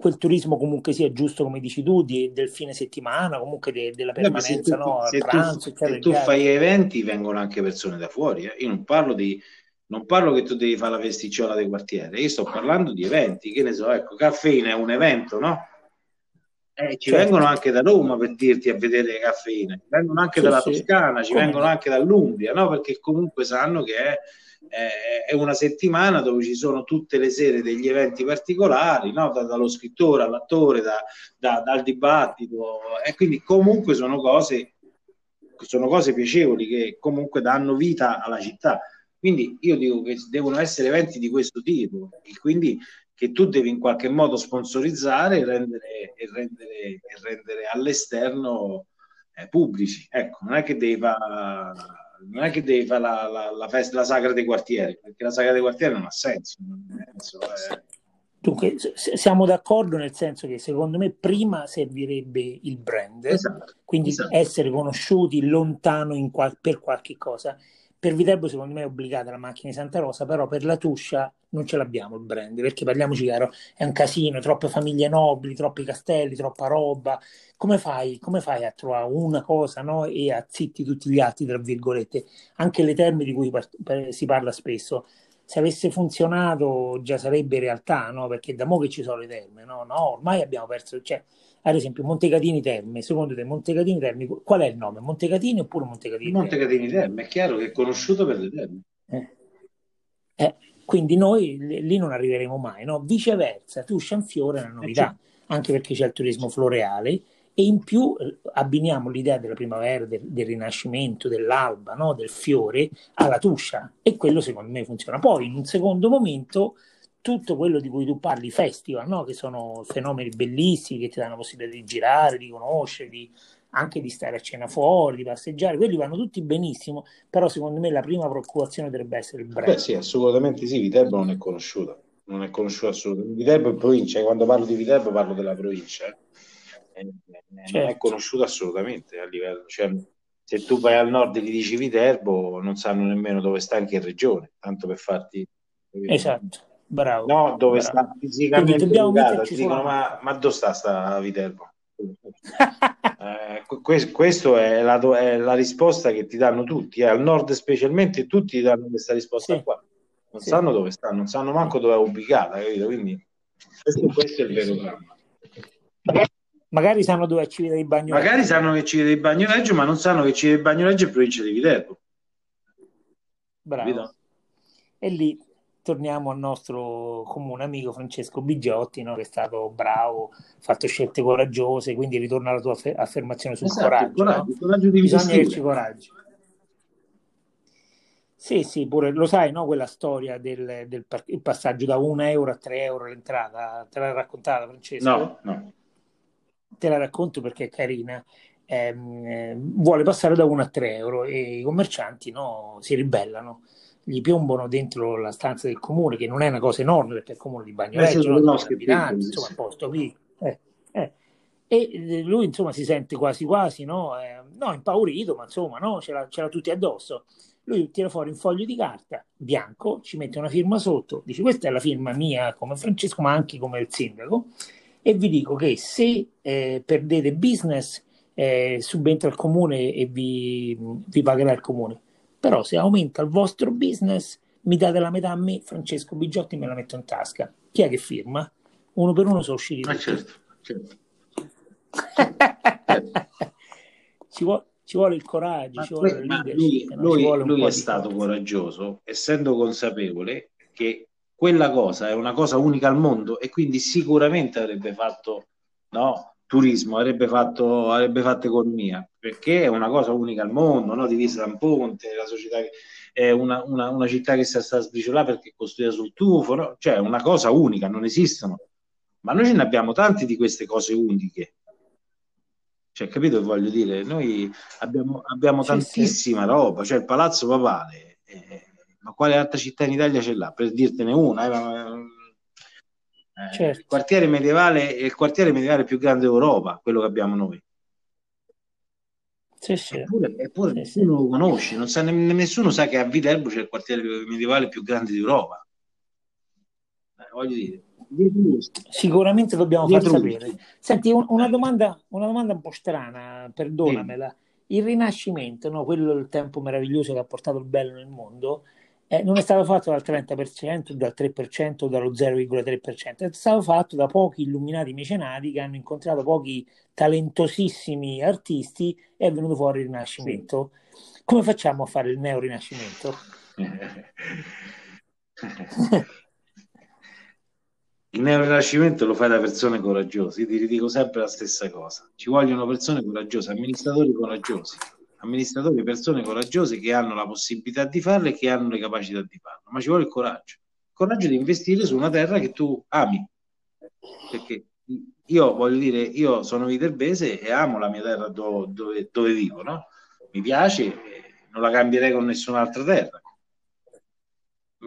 quel turismo comunque sia giusto, come dici tu, di, del fine settimana, comunque de, della permanenza, tu, no, se pranzo, tu, se tu fai eventi vengono anche persone da fuori. Eh. Io non parlo di non parlo che tu devi fare la festicciola del quartiere, io sto parlando di eventi, che ne so, ecco, caffeina è un evento, no? Eh, ci certo. vengono anche da Roma per dirti a vedere le caffeine, ci vengono anche sì, dalla sì. Toscana, ci Come? vengono anche dall'Umbria, no? perché comunque sanno che è, è, una settimana dove ci sono tutte le sere degli eventi particolari, no? da, dallo scrittore all'attore, da, da, dal dibattito, e quindi comunque sono cose, sono cose piacevoli che comunque danno vita alla città. Quindi io dico che devono essere eventi di questo tipo, e quindi che tu devi in qualche modo sponsorizzare e rendere, e rendere, e rendere all'esterno eh, pubblici. Ecco, non è che devi fare non è che devi fare la, la, la, festa, la sagra dei quartieri, perché la sagra dei quartieri non ha senso. Non senso eh. Dunque, siamo d'accordo nel senso che secondo me prima servirebbe il brand, esatto, quindi esatto. essere conosciuti lontano qual- per qualche cosa. Per Viterbo secondo me è obbligata la macchina di Santa Rosa, però per la Tuscia non ce l'abbiamo il brand, perché parliamoci chiaro, è un casino, troppe famiglie nobili, troppi castelli, troppa roba. Come fai, come fai a trovare una cosa no? e a zitti tutti gli altri, tra virgolette? Anche le terme di cui par- si parla spesso se avesse funzionato già sarebbe realtà, no? Perché da mo' che ci sono le terme, no? No, ormai abbiamo perso, cioè, ad esempio Montecatini Terme, secondo te Montecatini Terme, qual è il nome? Montecatini oppure Montecatini? Montecatini Terme, è chiaro che è conosciuto per le terme. Eh. Eh, quindi noi lì non arriveremo mai, no? Viceversa, tu Scianfiore è una novità, eh, anche perché c'è il turismo floreale e in più eh, abbiniamo l'idea della primavera, del, del rinascimento, dell'alba, no? del fiore alla tuscia e quello secondo me funziona. Poi in un secondo momento tutto quello di cui tu parli, festival, no? che sono fenomeni bellissimi che ti danno la possibilità di girare, di conoscere, di, anche di stare a cena fuori, di passeggiare, quelli vanno tutti benissimo, però secondo me la prima preoccupazione dovrebbe essere il brand. Beh sì, assolutamente sì, Viterbo non è conosciuta, non è conosciuta assolutamente. Viterbo è provincia, quando parlo di Viterbo parlo della provincia. Eh certo. non è conosciuto assolutamente a livello. Cioè, se tu vai al nord e gli dici Viterbo, non sanno nemmeno dove sta in che regione, tanto per farti. Esatto, bravo. No, dove bravo. sta fisicamente ubicata, dicono ma, ma dove sta sta Viterbo? eh, que- questa è la, è la, risposta che ti danno tutti, eh. al nord specialmente tutti ti danno questa risposta sì. qua. Non sì. sanno dove sta, non sanno manco dove è ubicata, capito? Quindi questo, questo è il vero dramma. Magari sanno dove è Civita di Bagnoregio. Magari sanno che è Civita di Bagnoregio, ma non sanno che Civita di Bagnoregio è provincia di Viterbo. Bravo. Capito? E lì torniamo al nostro comune amico Francesco Bigiotti, no? che è stato bravo, ha fatto scelte coraggiose, quindi ritorna alla tua affermazione sul esatto, coraggio. coraggio, no? coraggio Bisogna averci coraggio. Sì, sì, pure lo sai, no? Quella storia del, del passaggio da 1 euro a 3 euro l'entrata, te l'hai raccontata Francesco? No, no te la racconto perché è carina. Eh, vuole passare da 1 a 3 euro e i commercianti no, si ribellano, gli piombono dentro la stanza del comune, che non è una cosa enorme perché è il comune di Bagnoregio, eh, no, abitanti, insomma, posto qui. Eh, eh. E lui insomma si sente quasi quasi, no, eh, no impaurito, ma insomma, no, ce l'ha, ce l'ha tutti addosso. Lui tira fuori un foglio di carta bianco, ci mette una firma sotto, dice questa è la firma mia come Francesco, ma anche come il sindaco e vi dico che se eh, perdete business eh, subentra il comune e vi, vi pagherà il comune. Però se aumenta il vostro business mi date la metà a me, Francesco Bigiotti me la metto in tasca. Chi è che firma? Uno per uno sono usciti. Ah, certo, certo. ci, vuole, ci, vuole, il coraggio, ci vuole ma lui, lui, vuole lui è stato coraggioso, essendo consapevole che quella cosa è una cosa unica al mondo e quindi sicuramente avrebbe fatto no, turismo, avrebbe fatto, avrebbe fatto economia, perché è una cosa unica al mondo, no? divisa da un ponte, la società che, è una, una, una, città che si sta sbriciolata perché è costruita sul tufo, no? cioè è una cosa unica, non esistono. Ma noi ce ne abbiamo tante di queste cose uniche. Cioè, capito che voglio dire? Noi abbiamo, abbiamo sì, tantissima sì. roba, cioè il Palazzo Papale. Eh, ma quale altra città in Italia ce l'ha? Per dirtene una, eh, certo. il, quartiere medievale, è il quartiere medievale più grande d'Europa, quello che abbiamo noi. Sì, sì. Eppure, eppure sì, nessuno lo conosce, non sa, nessuno sa che a Viterbo c'è il quartiere medievale più grande d'Europa. Eh, voglio dire. Sicuramente dobbiamo far sapere. Senti, un, una, domanda, una domanda un po' strana, perdonamela. Il Rinascimento, no? quello il tempo meraviglioso che ha portato il bello nel mondo, eh, non è stato fatto dal 30%, dal 3% o dallo 0,3%, è stato fatto da pochi illuminati mecenati che hanno incontrato pochi talentosissimi artisti e è venuto fuori il Rinascimento. Sì. Come facciamo a fare il neo-rinascimento? il neo-rinascimento lo fai da persone coraggiose, io ti ridico sempre la stessa cosa. Ci vogliono persone coraggiose, amministratori coraggiosi amministratori, persone coraggiose che hanno la possibilità di farlo e che hanno le capacità di farlo, ma ci vuole il coraggio. Il coraggio di investire su una terra che tu ami. Perché io voglio dire, io sono viterbese e amo la mia terra do, dove, dove, vivo, no? Mi piace, non la cambierei con nessun'altra terra.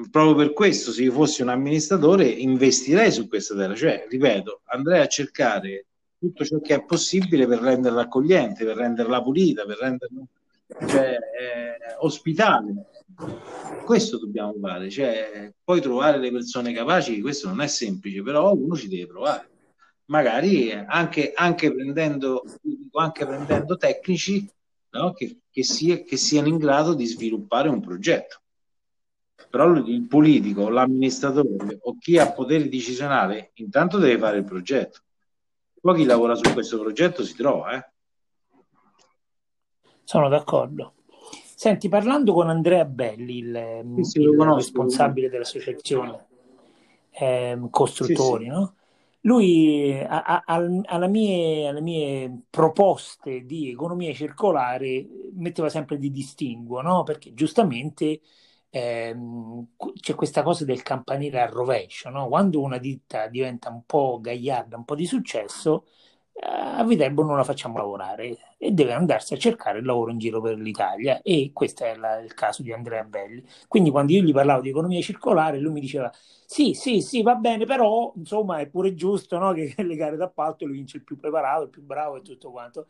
Proprio per questo, se io fossi un amministratore, investirei su questa terra. Cioè, ripeto, andrei a cercare tutto ciò che è possibile per renderla accogliente, per renderla pulita, per renderla cioè, eh, ospitale. Questo dobbiamo fare, cioè, poi trovare le persone capaci, questo non è semplice, però uno ci deve provare. Magari anche, anche, prendendo, anche prendendo tecnici no? che, che, sia, che siano in grado di sviluppare un progetto. Però il politico, l'amministratore o chi ha potere decisionale intanto deve fare il progetto poi chi lavora su questo progetto si trova, eh? Sono d'accordo. Senti, parlando con Andrea Belli, il, sì, sì, il conosco, responsabile dell'associazione eh, Costruttori, sì, no? lui a, a, a, alle, mie, alle, mie, proposte di economia circolare metteva sempre di distinguo, no? perché giustamente ehm, c'è questa cosa del campanile al rovescio, no? quando una ditta diventa un po' gagliarda, un po' di successo, eh, a Viterbo non la facciamo lavorare e deve andarsi a cercare il lavoro in giro per l'Italia e questo è la, il caso di Andrea Belli. Quindi quando io gli parlavo di economia circolare lui mi diceva sì, sì, sì, va bene, però insomma è pure giusto no? che le gare d'appalto lo vince il più preparato, il più bravo e tutto quanto.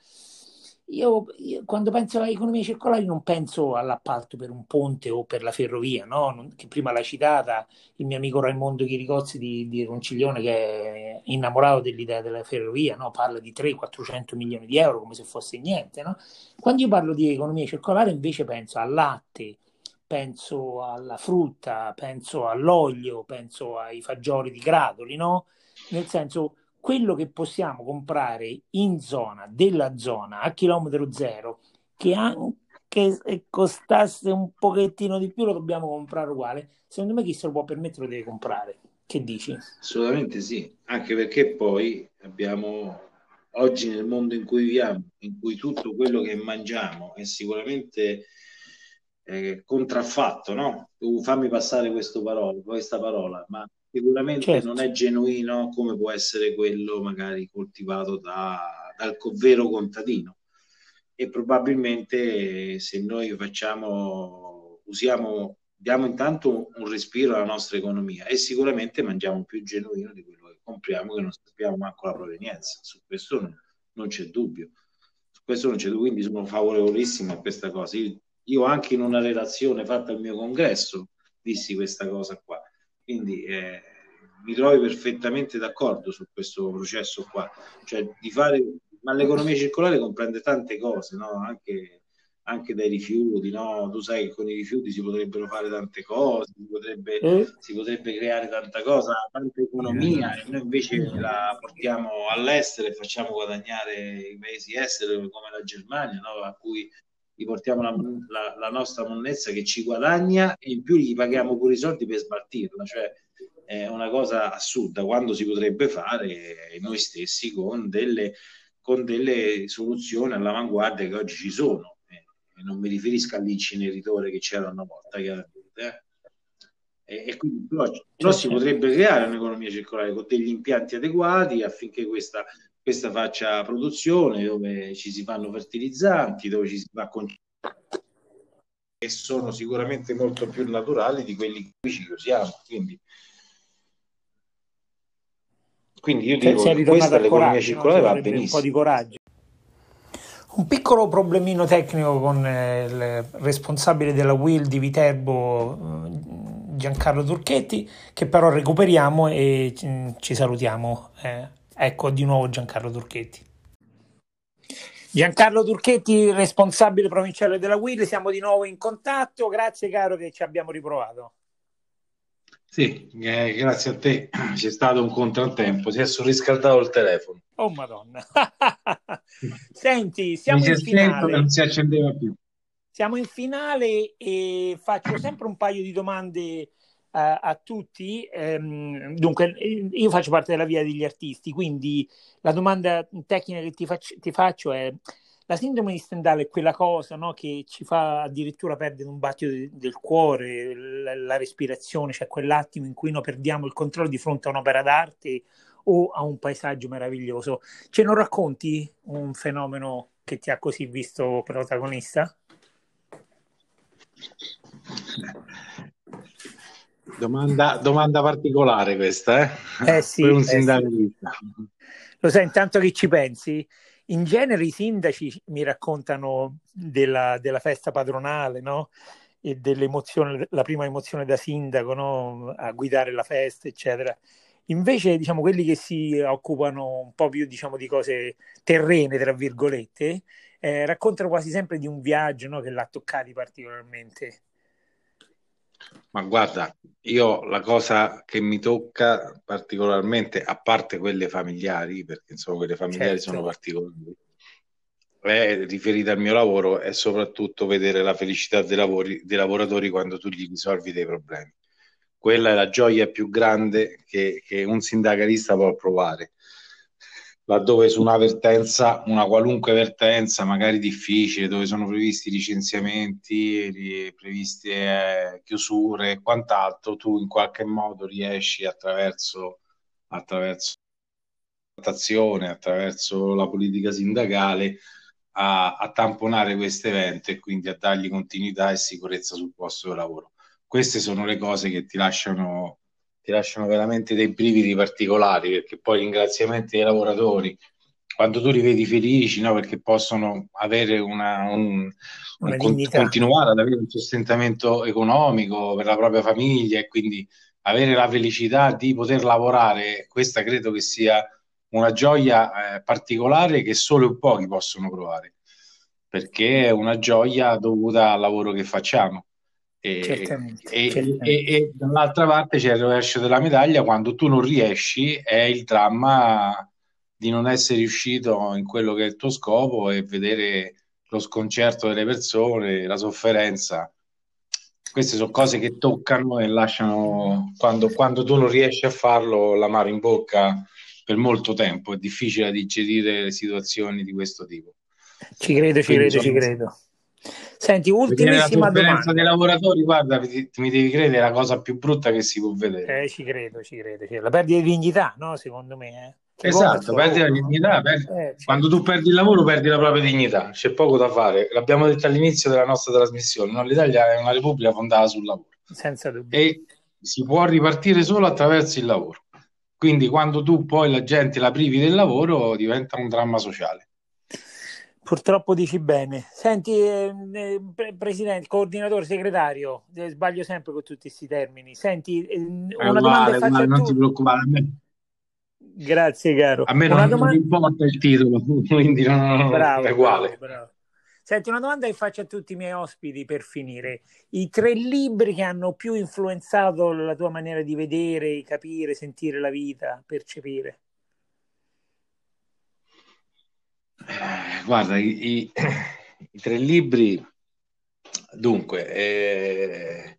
Io, io, quando penso all'economia circolare non penso all'appalto per un ponte o per la ferrovia, no? non, che prima l'ha citata il mio amico Raimondo Chiricozzi di, di Ronciglione che è innamorato dell'idea della ferrovia, no? parla di 300-400 milioni di euro come se fosse niente. No? Quando io parlo di economia circolare invece penso al latte, penso alla frutta, penso all'olio, penso ai fagioli di gradoli, no? nel senso quello che possiamo comprare in zona, della zona, a chilometro zero, che anche se costasse un pochettino di più lo dobbiamo comprare uguale, secondo me chi se lo può permettere lo deve comprare. Che dici? Assolutamente sì, anche perché poi abbiamo oggi nel mondo in cui viviamo, in cui tutto quello che mangiamo è sicuramente eh, contraffatto, no? Tu fammi passare questo parola, questa parola, ma sicuramente certo. non è genuino come può essere quello magari coltivato da, dal vero contadino. E probabilmente se noi facciamo, usiamo, diamo intanto un respiro alla nostra economia e sicuramente mangiamo più genuino di quello che compriamo, che non sappiamo manco la provenienza. Su questo non, non c'è dubbio. Su questo non c'è dubbio, quindi sono favorevolissimo a questa cosa. Io, io anche in una relazione fatta al mio congresso dissi questa cosa qua quindi eh, mi trovi perfettamente d'accordo su questo processo qua, cioè di fare, ma l'economia circolare comprende tante cose, no? anche, anche, dai rifiuti, no? tu sai che con i rifiuti si potrebbero fare tante cose, si potrebbe, mm. si potrebbe creare tanta cosa, tanta economia, e noi invece la portiamo all'estero e facciamo guadagnare i paesi esteri come la Germania, no? a cui gli portiamo la, la, la, nostra monnezza che ci guadagna e in più gli paghiamo pure i soldi per smaltirla, cioè è una cosa assurda quando si potrebbe fare noi stessi con delle, con delle soluzioni all'avanguardia che oggi ci sono. Eh, non mi riferisco all'inceneritore che c'era una volta, chiaramente. Eh. E, e quindi però, però si potrebbe creare un'economia circolare con degli impianti adeguati affinché questa questa faccia produzione dove ci si fanno fertilizzanti, dove ci si fa con e sono sicuramente molto più naturali di quelli che ci usiamo. Quindi, quindi io dico che questa l'economia coraggio, circolare va benissimo. Un po' di coraggio. Un piccolo problemino tecnico con eh, il responsabile della Will di Viterbo, eh, Giancarlo Turchetti, che però recuperiamo e mm, ci salutiamo. Ecco di nuovo Giancarlo Turchetti. Giancarlo Turchetti, responsabile provinciale della WIL, siamo di nuovo in contatto. Grazie caro che ci abbiamo riprovato. Sì, eh, grazie a te. C'è stato un contrattempo, si è surriscaldato il telefono. Oh madonna. Senti, siamo in finale. Non si accendeva più. Siamo in finale e faccio sempre un paio di domande a, a tutti. Ehm, dunque, io faccio parte della via degli artisti, quindi la domanda tecnica che ti faccio, ti faccio è la sindrome di Stendhal è quella cosa no, che ci fa addirittura perdere un battito de- del cuore, la, la respirazione, cioè quell'attimo in cui noi perdiamo il controllo di fronte a un'opera d'arte o a un paesaggio meraviglioso. Ce non racconti un fenomeno che ti ha così visto protagonista? Domanda, domanda particolare questa, eh? Eh sì, un eh sì. Lo sai, intanto che ci pensi, in genere i sindaci mi raccontano della, della festa padronale, no? E dell'emozione, la prima emozione da sindaco, no? A guidare la festa, eccetera. Invece, diciamo, quelli che si occupano un po' più, diciamo, di cose terrene, tra virgolette, eh, raccontano quasi sempre di un viaggio, no? Che l'ha toccati particolarmente. Ma guarda, io la cosa che mi tocca particolarmente, a parte quelle familiari, perché insomma quelle familiari certo. sono particolari, è riferita al mio lavoro, è soprattutto vedere la felicità dei, lavori, dei lavoratori quando tu gli risolvi dei problemi. Quella è la gioia più grande che, che un sindacalista può provare laddove su una vertenza, una qualunque vertenza, magari difficile, dove sono previsti licenziamenti, previste eh, chiusure e quant'altro, tu in qualche modo riesci attraverso, attraverso attraverso la politica sindacale a, a tamponare questo evento e quindi a dargli continuità e sicurezza sul posto di lavoro. Queste sono le cose che ti lasciano ti lasciano veramente dei brividi particolari perché poi ringraziamenti ai lavoratori quando tu li vedi felici no, perché possono avere una, un, una un continuare ad avere un sostentamento economico per la propria famiglia e quindi avere la felicità di poter lavorare questa credo che sia una gioia eh, particolare che solo pochi possono provare perché è una gioia dovuta al lavoro che facciamo e, certamente, e, certamente. E, e, dall'altra parte c'è il rovescio della medaglia quando tu non riesci è il dramma di non essere riuscito in quello che è il tuo scopo e vedere lo sconcerto delle persone, la sofferenza. Queste sono cose che toccano e lasciano, quando, quando tu non riesci a farlo, l'amaro in bocca per molto tempo. È difficile digerire situazioni di questo tipo. Ci credo, ci Quindi credo, ci credo. Senti, ultimissima la domanda. dei lavoratori, guarda, mi devi credere, è la cosa più brutta che si può vedere. Eh, ci credo, ci credo. La perdita di dignità, no? Secondo me. Eh. Esatto, perdi la dignità. Perdi... Eh, certo. Quando tu perdi il lavoro, perdi la propria dignità. C'è poco da fare. L'abbiamo detto all'inizio della nostra trasmissione. No? L'Italia è una repubblica fondata sul lavoro. Senza dubbio. E si può ripartire solo attraverso il lavoro. Quindi quando tu poi la gente la privi del lavoro diventa un dramma sociale. Purtroppo dici bene. Senti, eh, presidente, coordinatore, segretario, eh, sbaglio sempre con tutti questi termini. Senti, eh, una eh, domanda vale, non ti preoccupare. Grazie, caro. A me non, domanda... non importa il titolo, quindi non, bravo, è uguale. Bravo, bravo. Senti, una domanda che faccio a tutti i miei ospiti per finire. I tre libri che hanno più influenzato la tua maniera di vedere, capire, sentire la vita, percepire. Eh, guarda, i, i, i, tre libri, dunque, eh,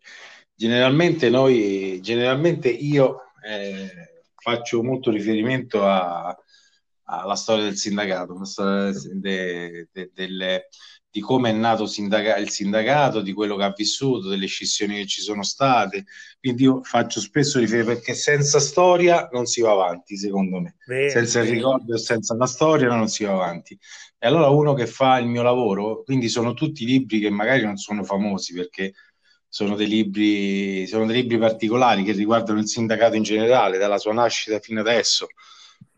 generalmente noi, generalmente io eh, faccio molto riferimento alla storia del sindacato, la storia de, de, delle, di come è nato sindaca- il sindacato, di quello che ha vissuto, delle scissioni che ci sono state. Quindi io faccio spesso riferimento perché senza storia non si va avanti, secondo me. Bene, senza il ricordo e senza la storia non si va avanti. E allora uno che fa il mio lavoro, quindi sono tutti libri che magari non sono famosi perché sono dei libri, sono dei libri particolari che riguardano il sindacato in generale, dalla sua nascita fino adesso.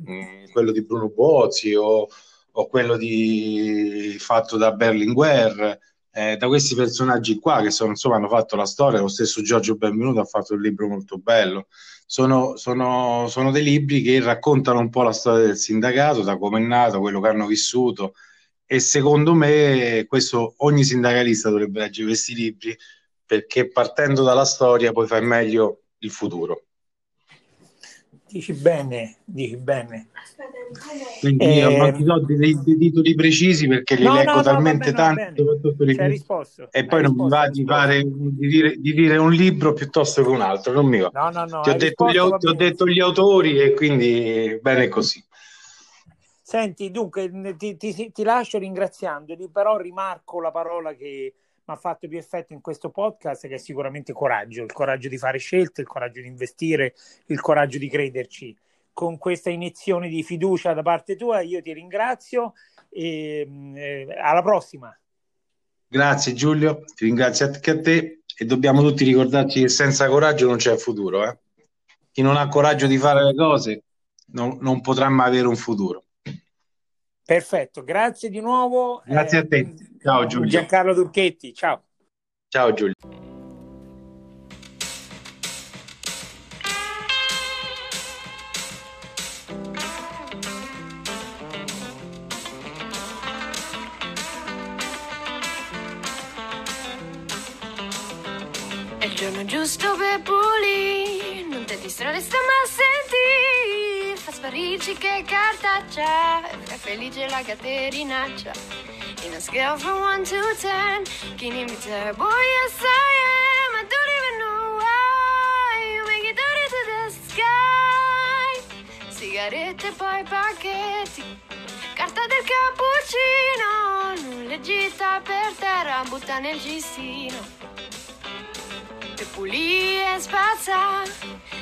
Mm, quello di Bruno Bozzi o o quello di, fatto da Berlinguer, eh, da questi personaggi qua che sono, insomma, hanno fatto la storia, lo stesso Giorgio Benvenuto ha fatto un libro molto bello. Sono, sono, sono dei libri che raccontano un po' la storia del sindacato, da come è nato, quello che hanno vissuto e secondo me questo ogni sindacalista dovrebbe leggere questi libri perché partendo dalla storia poi fai meglio il futuro. Dici bene, dici bene. Quindi eh, io non ti do dei, dei, titoli precisi perché li no, leggo no, talmente no, vabbè, tanto risposto, e poi non mi va di, fare, di, dire, di, dire, un libro piuttosto che un altro, non mi va. No, no, no, ti, ho detto, risposto, gli, ti ho detto gli autori e quindi bene così. Senti, dunque, ti, ti, ti lascio ringraziandoli, però rimarco la parola che mi ha fatto più effetto in questo podcast, che è sicuramente coraggio, il coraggio di fare scelte, il coraggio di investire, il coraggio di crederci. Con questa iniezione di fiducia da parte tua, io ti ringrazio e eh, alla prossima. Grazie Giulio, ti ringrazio anche a te e dobbiamo tutti ricordarci che senza coraggio non c'è futuro. Eh? Chi non ha coraggio di fare le cose non, non potrà mai avere un futuro. Perfetto, grazie di nuovo. Grazie eh, a te. Ciao Giulio. Giancarlo Turchetti, ciao. Ciao Giulio. È il giorno giusto per pulire, non ti distrarre sta ma senti, fa sparirci che cartaccia, è felice la caterinaccia. In a scale from 1 to 10, can you be there? Boy, yes I am, I don't even know why you make it dirty to the sky. Sigarette poi pacchetti, carta del cappuccino, non le gita per terra, butta nel cestino e pulì e spazza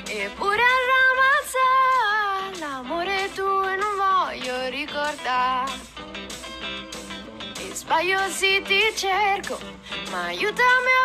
e pure ramazza ricordare e sbaglio sì ti cerco ma aiutami a